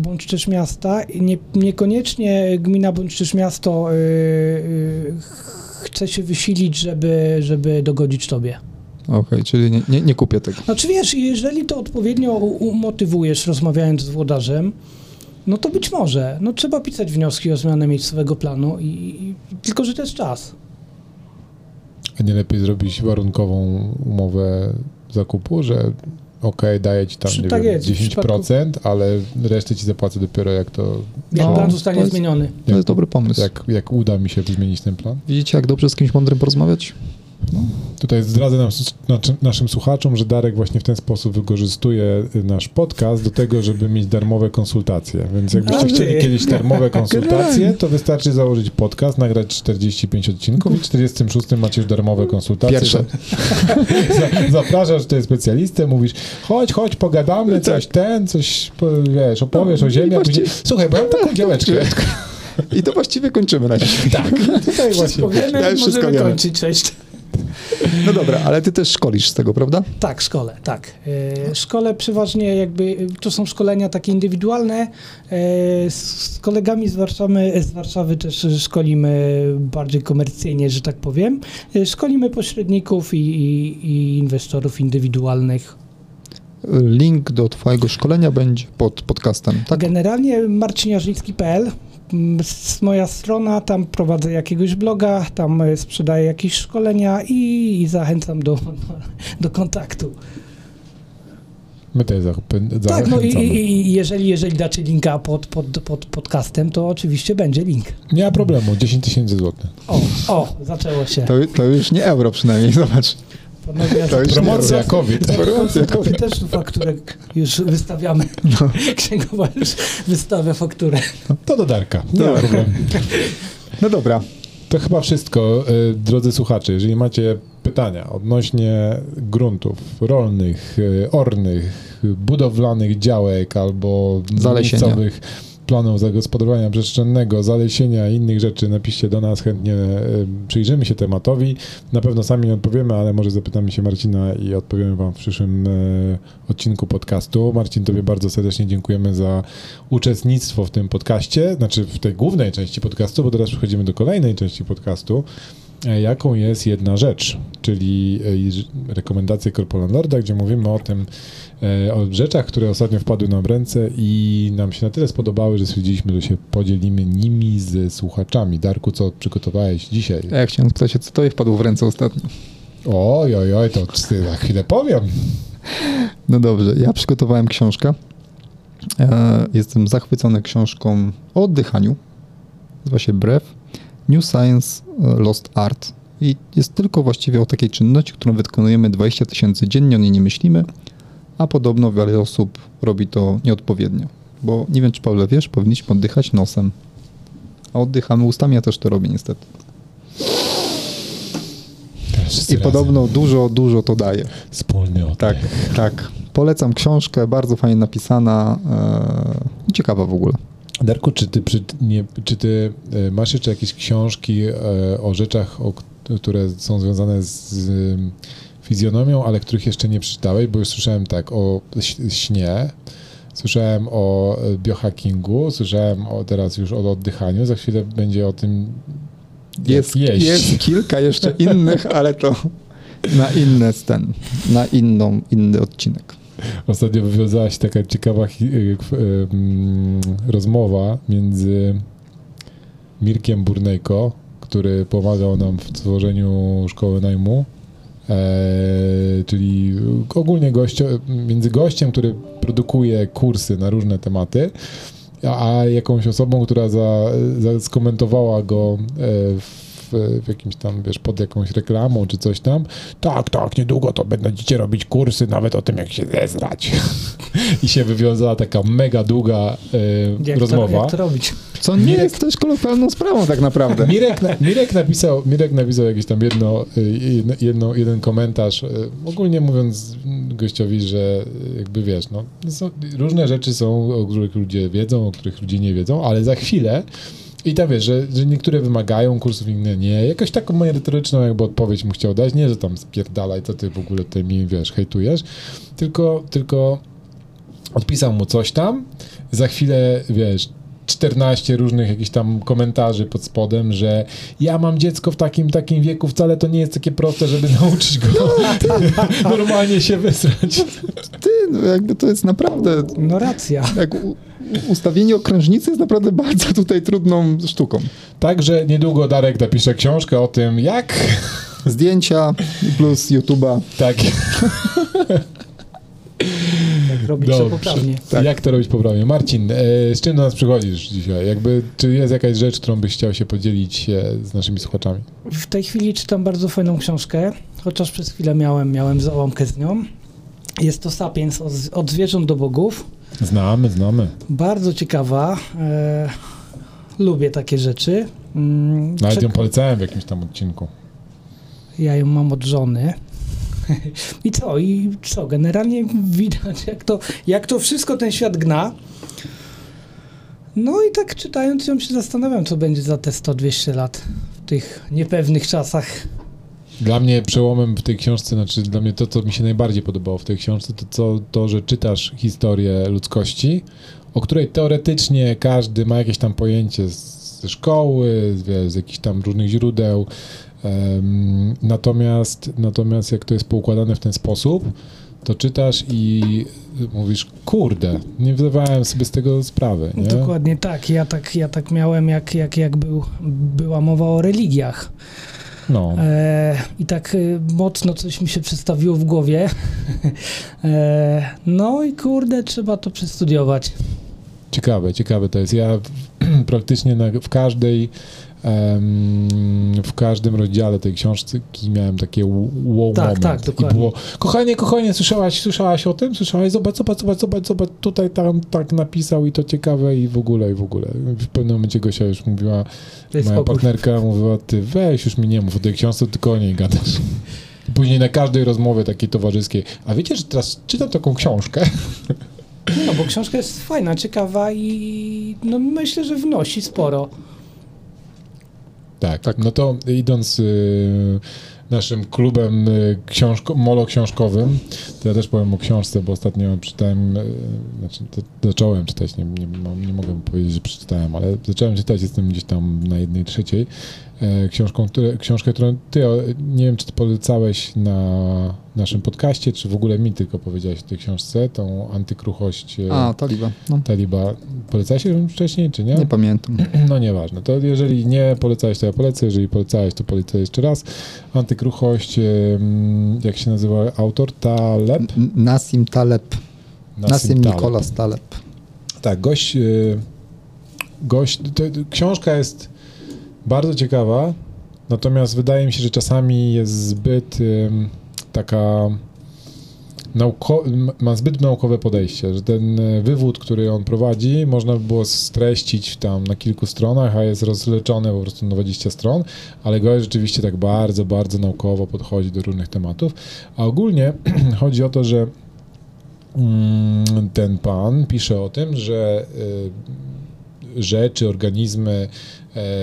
bądź też miasta. I Nie, niekoniecznie gmina bądź też miasto e, e, chce się wysilić, żeby, żeby dogodzić tobie. Okej, czyli nie, nie, nie kupię tego. Znaczy wiesz, jeżeli to odpowiednio umotywujesz rozmawiając z włodarzem, no to być może. No trzeba pisać wnioski o zmianę miejscowego planu i, i tylko, że to jest czas. A nie lepiej zrobić warunkową umowę zakupu, że okej, daję ci tam Czy nie tak wiem, jest, w 10%, ale resztę ci zapłacę dopiero jak to, Jak No, plan to zostanie jest- zmieniony. To jest dobry pomysł. jak, jak uda mi się zmienić ten plan. Widzicie, jak dobrze z kimś mądrym porozmawiać? Tutaj zdradzę nam, naszym słuchaczom, że Darek właśnie w ten sposób wykorzystuje y, nasz podcast do tego, żeby mieć darmowe konsultacje. Więc jakbyście chcieli kiedyś darmowe konsultacje, to wystarczy założyć podcast, nagrać 45 odcinków i w 46 macie już darmowe konsultacje. Pierwsze. Za- Zapraszasz tutaj specjalistę, mówisz, chodź, chodź, pogadamy, coś ten, coś, wiesz, opowiesz No, o ziemi, a później, słuchaj, bo ja mam taką działeczkę. I to właściwie kończymy na dzisiaj. Tak, tutaj właśnie. Wszystko wiemy, Ja już wszystko możemy wiemy. kończyć. Cześć. No dobra, ale ty też szkolisz z tego, prawda? Tak, szkole, tak. E, Szkole przeważnie jakby, e, to są szkolenia takie indywidualne. E, Z kolegami z Warszawy, z Warszawy też szkolimy bardziej komercyjnie, że tak powiem. Szkolimy pośredników i, i, i inwestorów indywidualnych. Link do twojego szkolenia będzie pod podcastem, tak? Generalnie marciniarzyński.pl moja strona, tam prowadzę jakiegoś bloga, tam e, sprzedaję jakieś szkolenia i, i zachęcam do, do kontaktu. My też zachęcamy. Tak, no i, i, i jeżeli, jeżeli dacie linka pod, pod, pod podcastem, to oczywiście będzie link. Nie ma problemu, 10 tysięcy złotych. O, o, zaczęło się. To, to już nie euro przynajmniej, zobacz. Panowie, to już Promocja. COVID. Promocja Faktury też fakturę już wystawiamy. No. Księgowa już wystawia fakturę. To do Darka, nie ma Dobra. problemu. No dobra, To chyba wszystko, y, drodzy słuchacze. Jeżeli macie pytania odnośnie gruntów rolnych, y, ornych, budowlanych działek albo Zalesienia. Planów zagospodarowania przestrzennego, zalesienia i innych rzeczy, napiszcie do nas, chętnie y, przyjrzymy się tematowi. Na pewno sami nie odpowiemy, ale może zapytamy się Marcina i odpowiemy Wam w przyszłym y, odcinku podcastu. Marcin, Tobie bardzo serdecznie dziękujemy za uczestnictwo w tym podcaście, znaczy w tej głównej części podcastu, bo teraz przechodzimy do kolejnej części podcastu, e, jaką jest jedna rzecz, czyli e, rekomendacje Korpolandlorda, gdzie mówimy o tym, e, o rzeczach, które ostatnio wpadły nam w ręce i nam się na tyle spodobały, że stwierdziliśmy, że się podzielimy nimi z słuchaczami. Darku, co przygotowałeś dzisiaj? ja chciałem spytać się, co tobie wpadło w ręce ostatnio. Oj, oj, oj, to za chwilę powiem. No dobrze, ja przygotowałem książkę. E, jestem zachwycony książką o oddychaniu. Nazywa się Breath. New Science e, Lost Art. I jest tylko właściwie o takiej czynności, którą wykonujemy 20 tysięcy dziennie, o niej nie myślimy, a podobno wiele osób robi to nieodpowiednio. Bo nie wiem, czy Paweł wiesz, powinniśmy oddychać nosem. A oddychamy ustami, ja też to robię niestety. I razem. podobno dużo, dużo to daje. Wspólny o Tak, tak. Polecam książkę, bardzo fajnie napisana, e, ciekawa w ogóle. Darku, czy ty, przy, nie, czy ty e, masz jeszcze jakieś książki e, o rzeczach, o, które są związane z fizjonomią, ale których jeszcze nie przeczytałeś? Bo już słyszałem tak o śnie, słyszałem o e, biohackingu, słyszałem o, teraz już o oddychaniu, za chwilę będzie o tym, Jest, jeść. jest kilka jeszcze innych, ale to na inny ten, na inną, inny odcinek. Ostatnio wywiązała się taka ciekawa kw- y, mm, rozmowa między Mirkiem Burnejko, który pomagał nam w tworzeniu szkoły najmu, e, czyli ogólnie gościo, między gościem, który produkuje kursy na różne tematy, a, jakąś osobą, która za, za skomentowała go e, w, w jakimś tam, wiesz, pod jakąś reklamą czy coś tam. Tak, tak, niedługo to będziecie robić kursy nawet o tym, jak się zezrać. I się wywiązała taka mega długa e, Jak rozmowa. To, jak to robić? Co nie Mirek- jest też kolokwialną sprawą tak naprawdę. Mirek, na, Mirek, napisał, Mirek napisał jakieś tam jedno, y, jedno, jedno, jeden komentarz, y, ogólnie mówiąc gościowi, że jakby wiesz, no, są, różne rzeczy są, o których ludzie wiedzą, o których ludzie nie wiedzą, ale za chwilę i tam wiesz, że, że niektóre wymagają kursów, inne nie. Jakoś taką merytoryczną jakby odpowiedź mu chciał dać. Nie, że tam spierdalaj, co ty w ogóle tutaj mi, wiesz, hejtujesz, tylko, tylko odpisał mu coś tam, za chwilę, wiesz, 14 różnych jakichś tam komentarzy pod spodem, że ja mam dziecko w takim, takim wieku, wcale to nie jest takie proste, żeby nauczyć go normalnie się wysrać. Ty, no jakby to jest naprawdę, No racja. jak u, ustawienie okrężnicy jest naprawdę bardzo tutaj trudną sztuką. Także niedługo Darek napisze książkę o tym, jak Zdjęcia plus YouTube'a. tak, Jak robić to Dobrze. poprawnie. Tak. jak to robić poprawnie. Marcin, e, z czym do nas przychodzisz dzisiaj? Jakby, czy jest jakaś rzecz, którą byś chciał się podzielić e, z naszymi słuchaczami? W tej chwili czytam bardzo fajną książkę, chociaż przez chwilę miałem, miałem załamkę z nią. Jest to Sapiens od, od zwierząt do bogów. Znamy, znamy. Bardzo ciekawa. E, lubię takie rzeczy. Mm, Nawet czek- ją polecałem w jakimś tam odcinku. Ja ją mam od żony. I co? I co? Generalnie widać, jak to, jak to wszystko ten świat gna. No i tak czytając ją się zastanawiam, co będzie za te 100-200 lat w tych niepewnych czasach. Dla mnie przełomem w tej książce, znaczy dla mnie to, co mi się najbardziej podobało w tej książce, to co, to, że czytasz historię ludzkości, o której teoretycznie każdy ma jakieś tam pojęcie z, ze szkoły, z, z jakichś tam różnych źródeł. Em, natomiast, natomiast jak to jest poukładane w ten sposób, to czytasz i mówisz, kurde, nie zdawałem sobie z tego sprawy. Nie? Dokładnie tak. Ja tak, ja tak miałem, jak, jak, jak był, była mowa o religiach. No. E, I tak e, mocno coś mi się przedstawiło w głowie. E, no i kurde, trzeba to przestudiować. Ciekawe, ciekawe to jest. Ja praktycznie na, w każdej w każdym rozdziale tej książki miałem takie wow Tak, moment. tak, I dokładnie. było, kochanie, kochanie, słyszałaś, słyszałaś o tym? Słyszałaś? Zobacz, zobacz, zobacz, zobacz, zobacz, tutaj tam tak napisał i to ciekawe i w ogóle, i w ogóle. W pewnym momencie Gosia już mówiła, moja spokój. partnerka mówiła, ty weź już mi nie mów o tej książce, tylko o niej gadasz. I Później na każdej rozmowie takiej towarzyskiej, a wiecie, że teraz czytam taką książkę? No, bo książka jest fajna, ciekawa i no, myślę, że wnosi sporo. Tak, no to idąc y, naszym klubem y, książko, molo książkowym, to ja też powiem o książce, bo ostatnio czytałem, y, znaczy to, zacząłem czytać, nie, nie, nie mogę powiedzieć, że przeczytałem, ale zacząłem czytać, jestem gdzieś tam na jednej trzeciej, e, książką, które, książkę, którą ty, nie wiem, czy ty polecałeś na naszym podcaście, czy w ogóle mi tylko powiedziałeś o tej książce, tą antykruchość e, A, Taliba. No, Taliba. Polecałeś ją wcześniej, czy nie? nie pamiętam. No nieważne. To jeżeli nie polecałeś, to ja polecę. Jeżeli polecałeś, to polecę jeszcze raz. Antykruchość, em, jak się nazywa autor? Taleb? N- Nassim Taleb. Nassim Taleb. Nicholas Taleb. Tak, gość, y, gość to, książka jest bardzo ciekawa, natomiast wydaje mi się, że czasami jest zbyt taka nauko- ma zbyt naukowe podejście, że ten e, wywód, który on prowadzi, można by było streścić tam na kilku stronach, a jest rozleczony po prostu na 20 stron, ale go rzeczywiście tak bardzo, bardzo naukowo podchodzi do różnych tematów. A ogólnie chodzi o to, że mm, ten pan pisze o tym, że y, rzeczy, organizmy, e,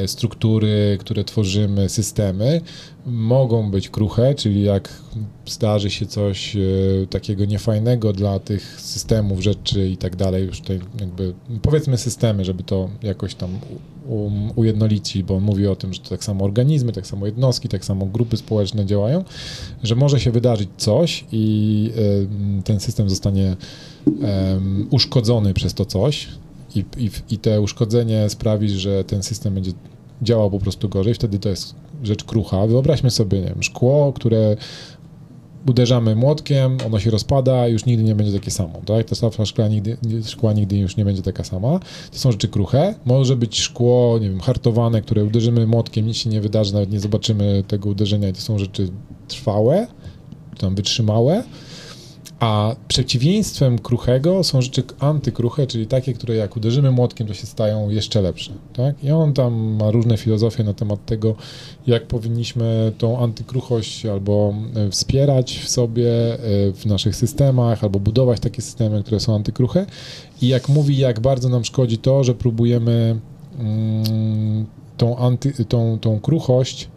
struktury, które tworzymy, systemy, mogą być kruche, czyli jak zdarzy się coś e, takiego niefajnego dla tych systemów, rzeczy i tak dalej, już tutaj jakby powiedzmy systemy, żeby to jakoś tam um, ujednolicić, bo on mówi o tym, że to tak samo organizmy, tak samo jednostki, tak samo grupy społeczne działają, że może się wydarzyć coś i e, ten system zostanie uszkodzony przez to coś i, i, i te uszkodzenie sprawi, że ten system będzie działał po prostu gorzej, wtedy to jest rzecz krucha. Wyobraźmy sobie, nie wiem, szkło, które uderzamy młotkiem, ono się rozpada, już nigdy nie będzie takie samo, tak? Ta szafla szkła nigdy, szkła nigdy już nie będzie taka sama. To są rzeczy kruche. Może być szkło, nie wiem, hartowane, które uderzymy młotkiem, nic się nie wydarzy, nawet nie zobaczymy tego uderzenia i to są rzeczy trwałe, tam wytrzymałe. A przeciwieństwem kruchego są rzeczy antykruche, czyli takie, które jak uderzymy młotkiem, to się stają jeszcze lepsze. Tak? I on tam ma różne filozofie na temat tego, jak powinniśmy tą antykruchość albo e, wspierać w sobie, e, w naszych systemach, albo budować takie systemy, które są antykruche. I jak mówi, jak bardzo nam szkodzi to, że próbujemy mm, tą, anty, tą, tą kruchość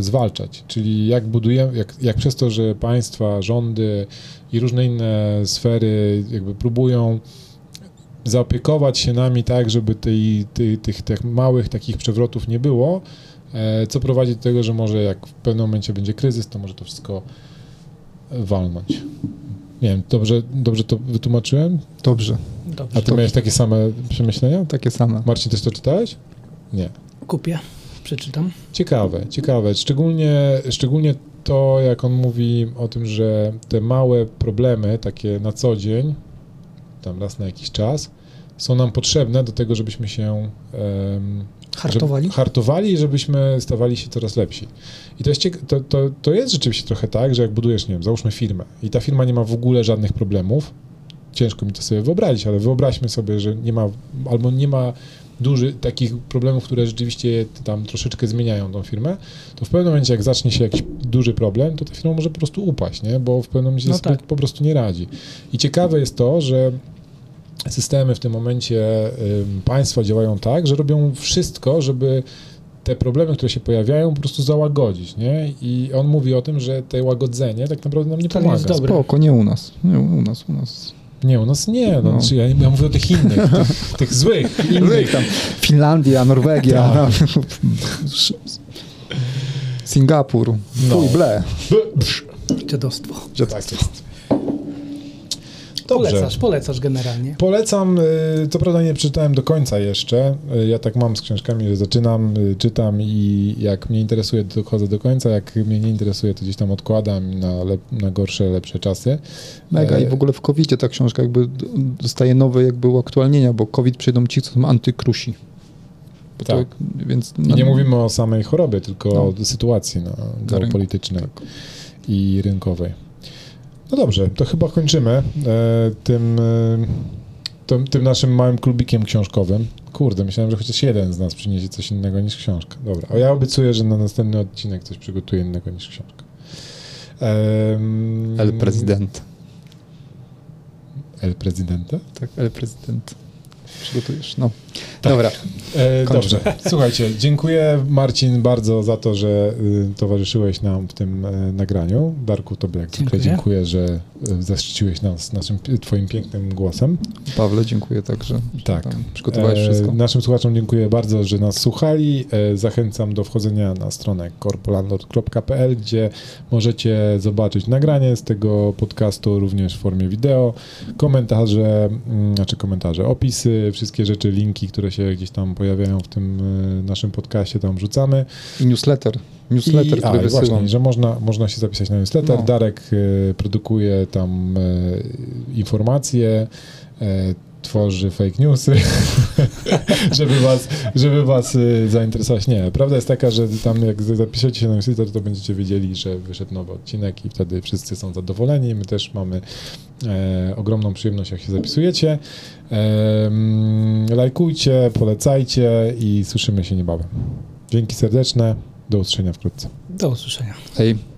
zwalczać. Czyli jak budujemy, jak, jak przez to, że państwa, rządy i różne inne sfery jakby próbują zaopiekować się nami tak, żeby tej, tej, tych, tych małych takich przewrotów nie było, e, co prowadzi do tego, że może jak w pewnym momencie będzie kryzys, to może to wszystko walnąć. Nie wiem, dobrze, dobrze to wytłumaczyłem? Dobrze, Dobrze, A ty miałeś takie same przemyślenia? takie same. Marcin, też to czytałeś? Nie. kupię, przeczytam. Ciekawe, ciekawe. Szczególnie, szczególnie to, jak on mówi o tym, że te małe problemy, takie na co dzień, tam raz na jakiś czas, są nam potrzebne do tego, żebyśmy się em, Hartowali? Żeby, hartowali i żebyśmy stawali się coraz lepsi. I to jest, to, to, to jest rzeczywiście trochę tak, że jak budujesz, nie wiem, załóżmy firmę i ta firma nie ma w ogóle żadnych problemów, ciężko mi to sobie wyobrazić, ale wyobraźmy sobie, że nie ma, albo nie ma dużych takich problemów, które rzeczywiście tam troszeczkę zmieniają tą firmę, to w pewnym momencie, jak zacznie się jakiś duży problem, to ta firma może po prostu upaść, nie? bo w pewnym momencie No sobie tak. po prostu nie radzi. I ciekawe jest to, że systemy w tym momencie ym, państwa działają tak, że robią wszystko, żeby te problemy, które się pojawiają, po prostu załagodzić, nie? I on mówi o tym, że te łagodzenie tak naprawdę nam nie To pomaga. jest dobre. Spoko, nie u nas. Nie, u nas, u nas. Nie, u nas nie, no, No. Czy ja, ja mówię o tych innych, tych, tych złych, innych. tam Finlandia, Norwegia, Tak. Singapur, No. fuj, ble. Dziadostwo. Tak jest. Dobrze. Polecasz, polecasz generalnie. Polecam, y, co prawda nie przeczytałem do końca jeszcze. Y, Ja tak mam z książkami, że zaczynam, y, czytam i jak mnie interesuje, to dochodzę do końca. Jak mnie nie interesuje, to gdzieś tam odkładam na, lep, na gorsze, lepsze czasy. Mega E, i w ogóle w covid ta książka jakby dostaje nowe jakby uaktualnienia, bo COVID przyjdą ci, co są antykrusi. Tak. To, więc I nie mówimy o samej chorobie, tylko No. o sytuacji no, geopolitycznej Tak. i rynkowej. No dobrze, to chyba kończymy e, tym, e, tym, naszym małym klubikiem książkowym. Kurde, myślałem, że chociaż jeden z nas przyniesie coś innego niż książka. Dobra, a ja obiecuję, że na następny odcinek coś przygotuję innego niż książka. Em, El Prezydent. El Prezydenta? Tak, El Prezydent. Przygotujesz, no. Dobra. E, dobrze, słuchajcie, dziękuję Marcin bardzo za to, że y, towarzyszyłeś nam w tym e, nagraniu. Darku, tobie jak zwykle Dziękuję. dziękuję, że e, zaszczyciłeś nas naszym, twoim pięknym głosem. Pawle, dziękuję także. że Tak. Przygotowałeś wszystko. E, naszym słuchaczom dziękuję bardzo, że nas słuchali. E, zachęcam do wchodzenia na stronę korpolandlord.pl, gdzie możecie zobaczyć nagranie z tego podcastu również w formie wideo, komentarze, mm, znaczy komentarze, opisy, wszystkie rzeczy, linki, które się gdzieś tam pojawiają w tym e, naszym podcaście, tam wrzucamy. I newsletter. Newsletter, I, a, który wysyłam. właśnie, że można, można się zapisać na newsletter. No. Darek e, produkuje tam e, informacje. Tworzy fake newsy, żeby was, żeby was y, zainteresować. Nie, prawda jest taka, że tam jak zapiszecie się na newsletter, to będziecie wiedzieli, że wyszedł nowy odcinek i wtedy wszyscy są zadowoleni. My też mamy e, ogromną przyjemność, jak się zapisujecie. E, lajkujcie, polecajcie i słyszymy się niebawem. Dzięki serdeczne, do usłyszenia wkrótce. Do usłyszenia. Hej.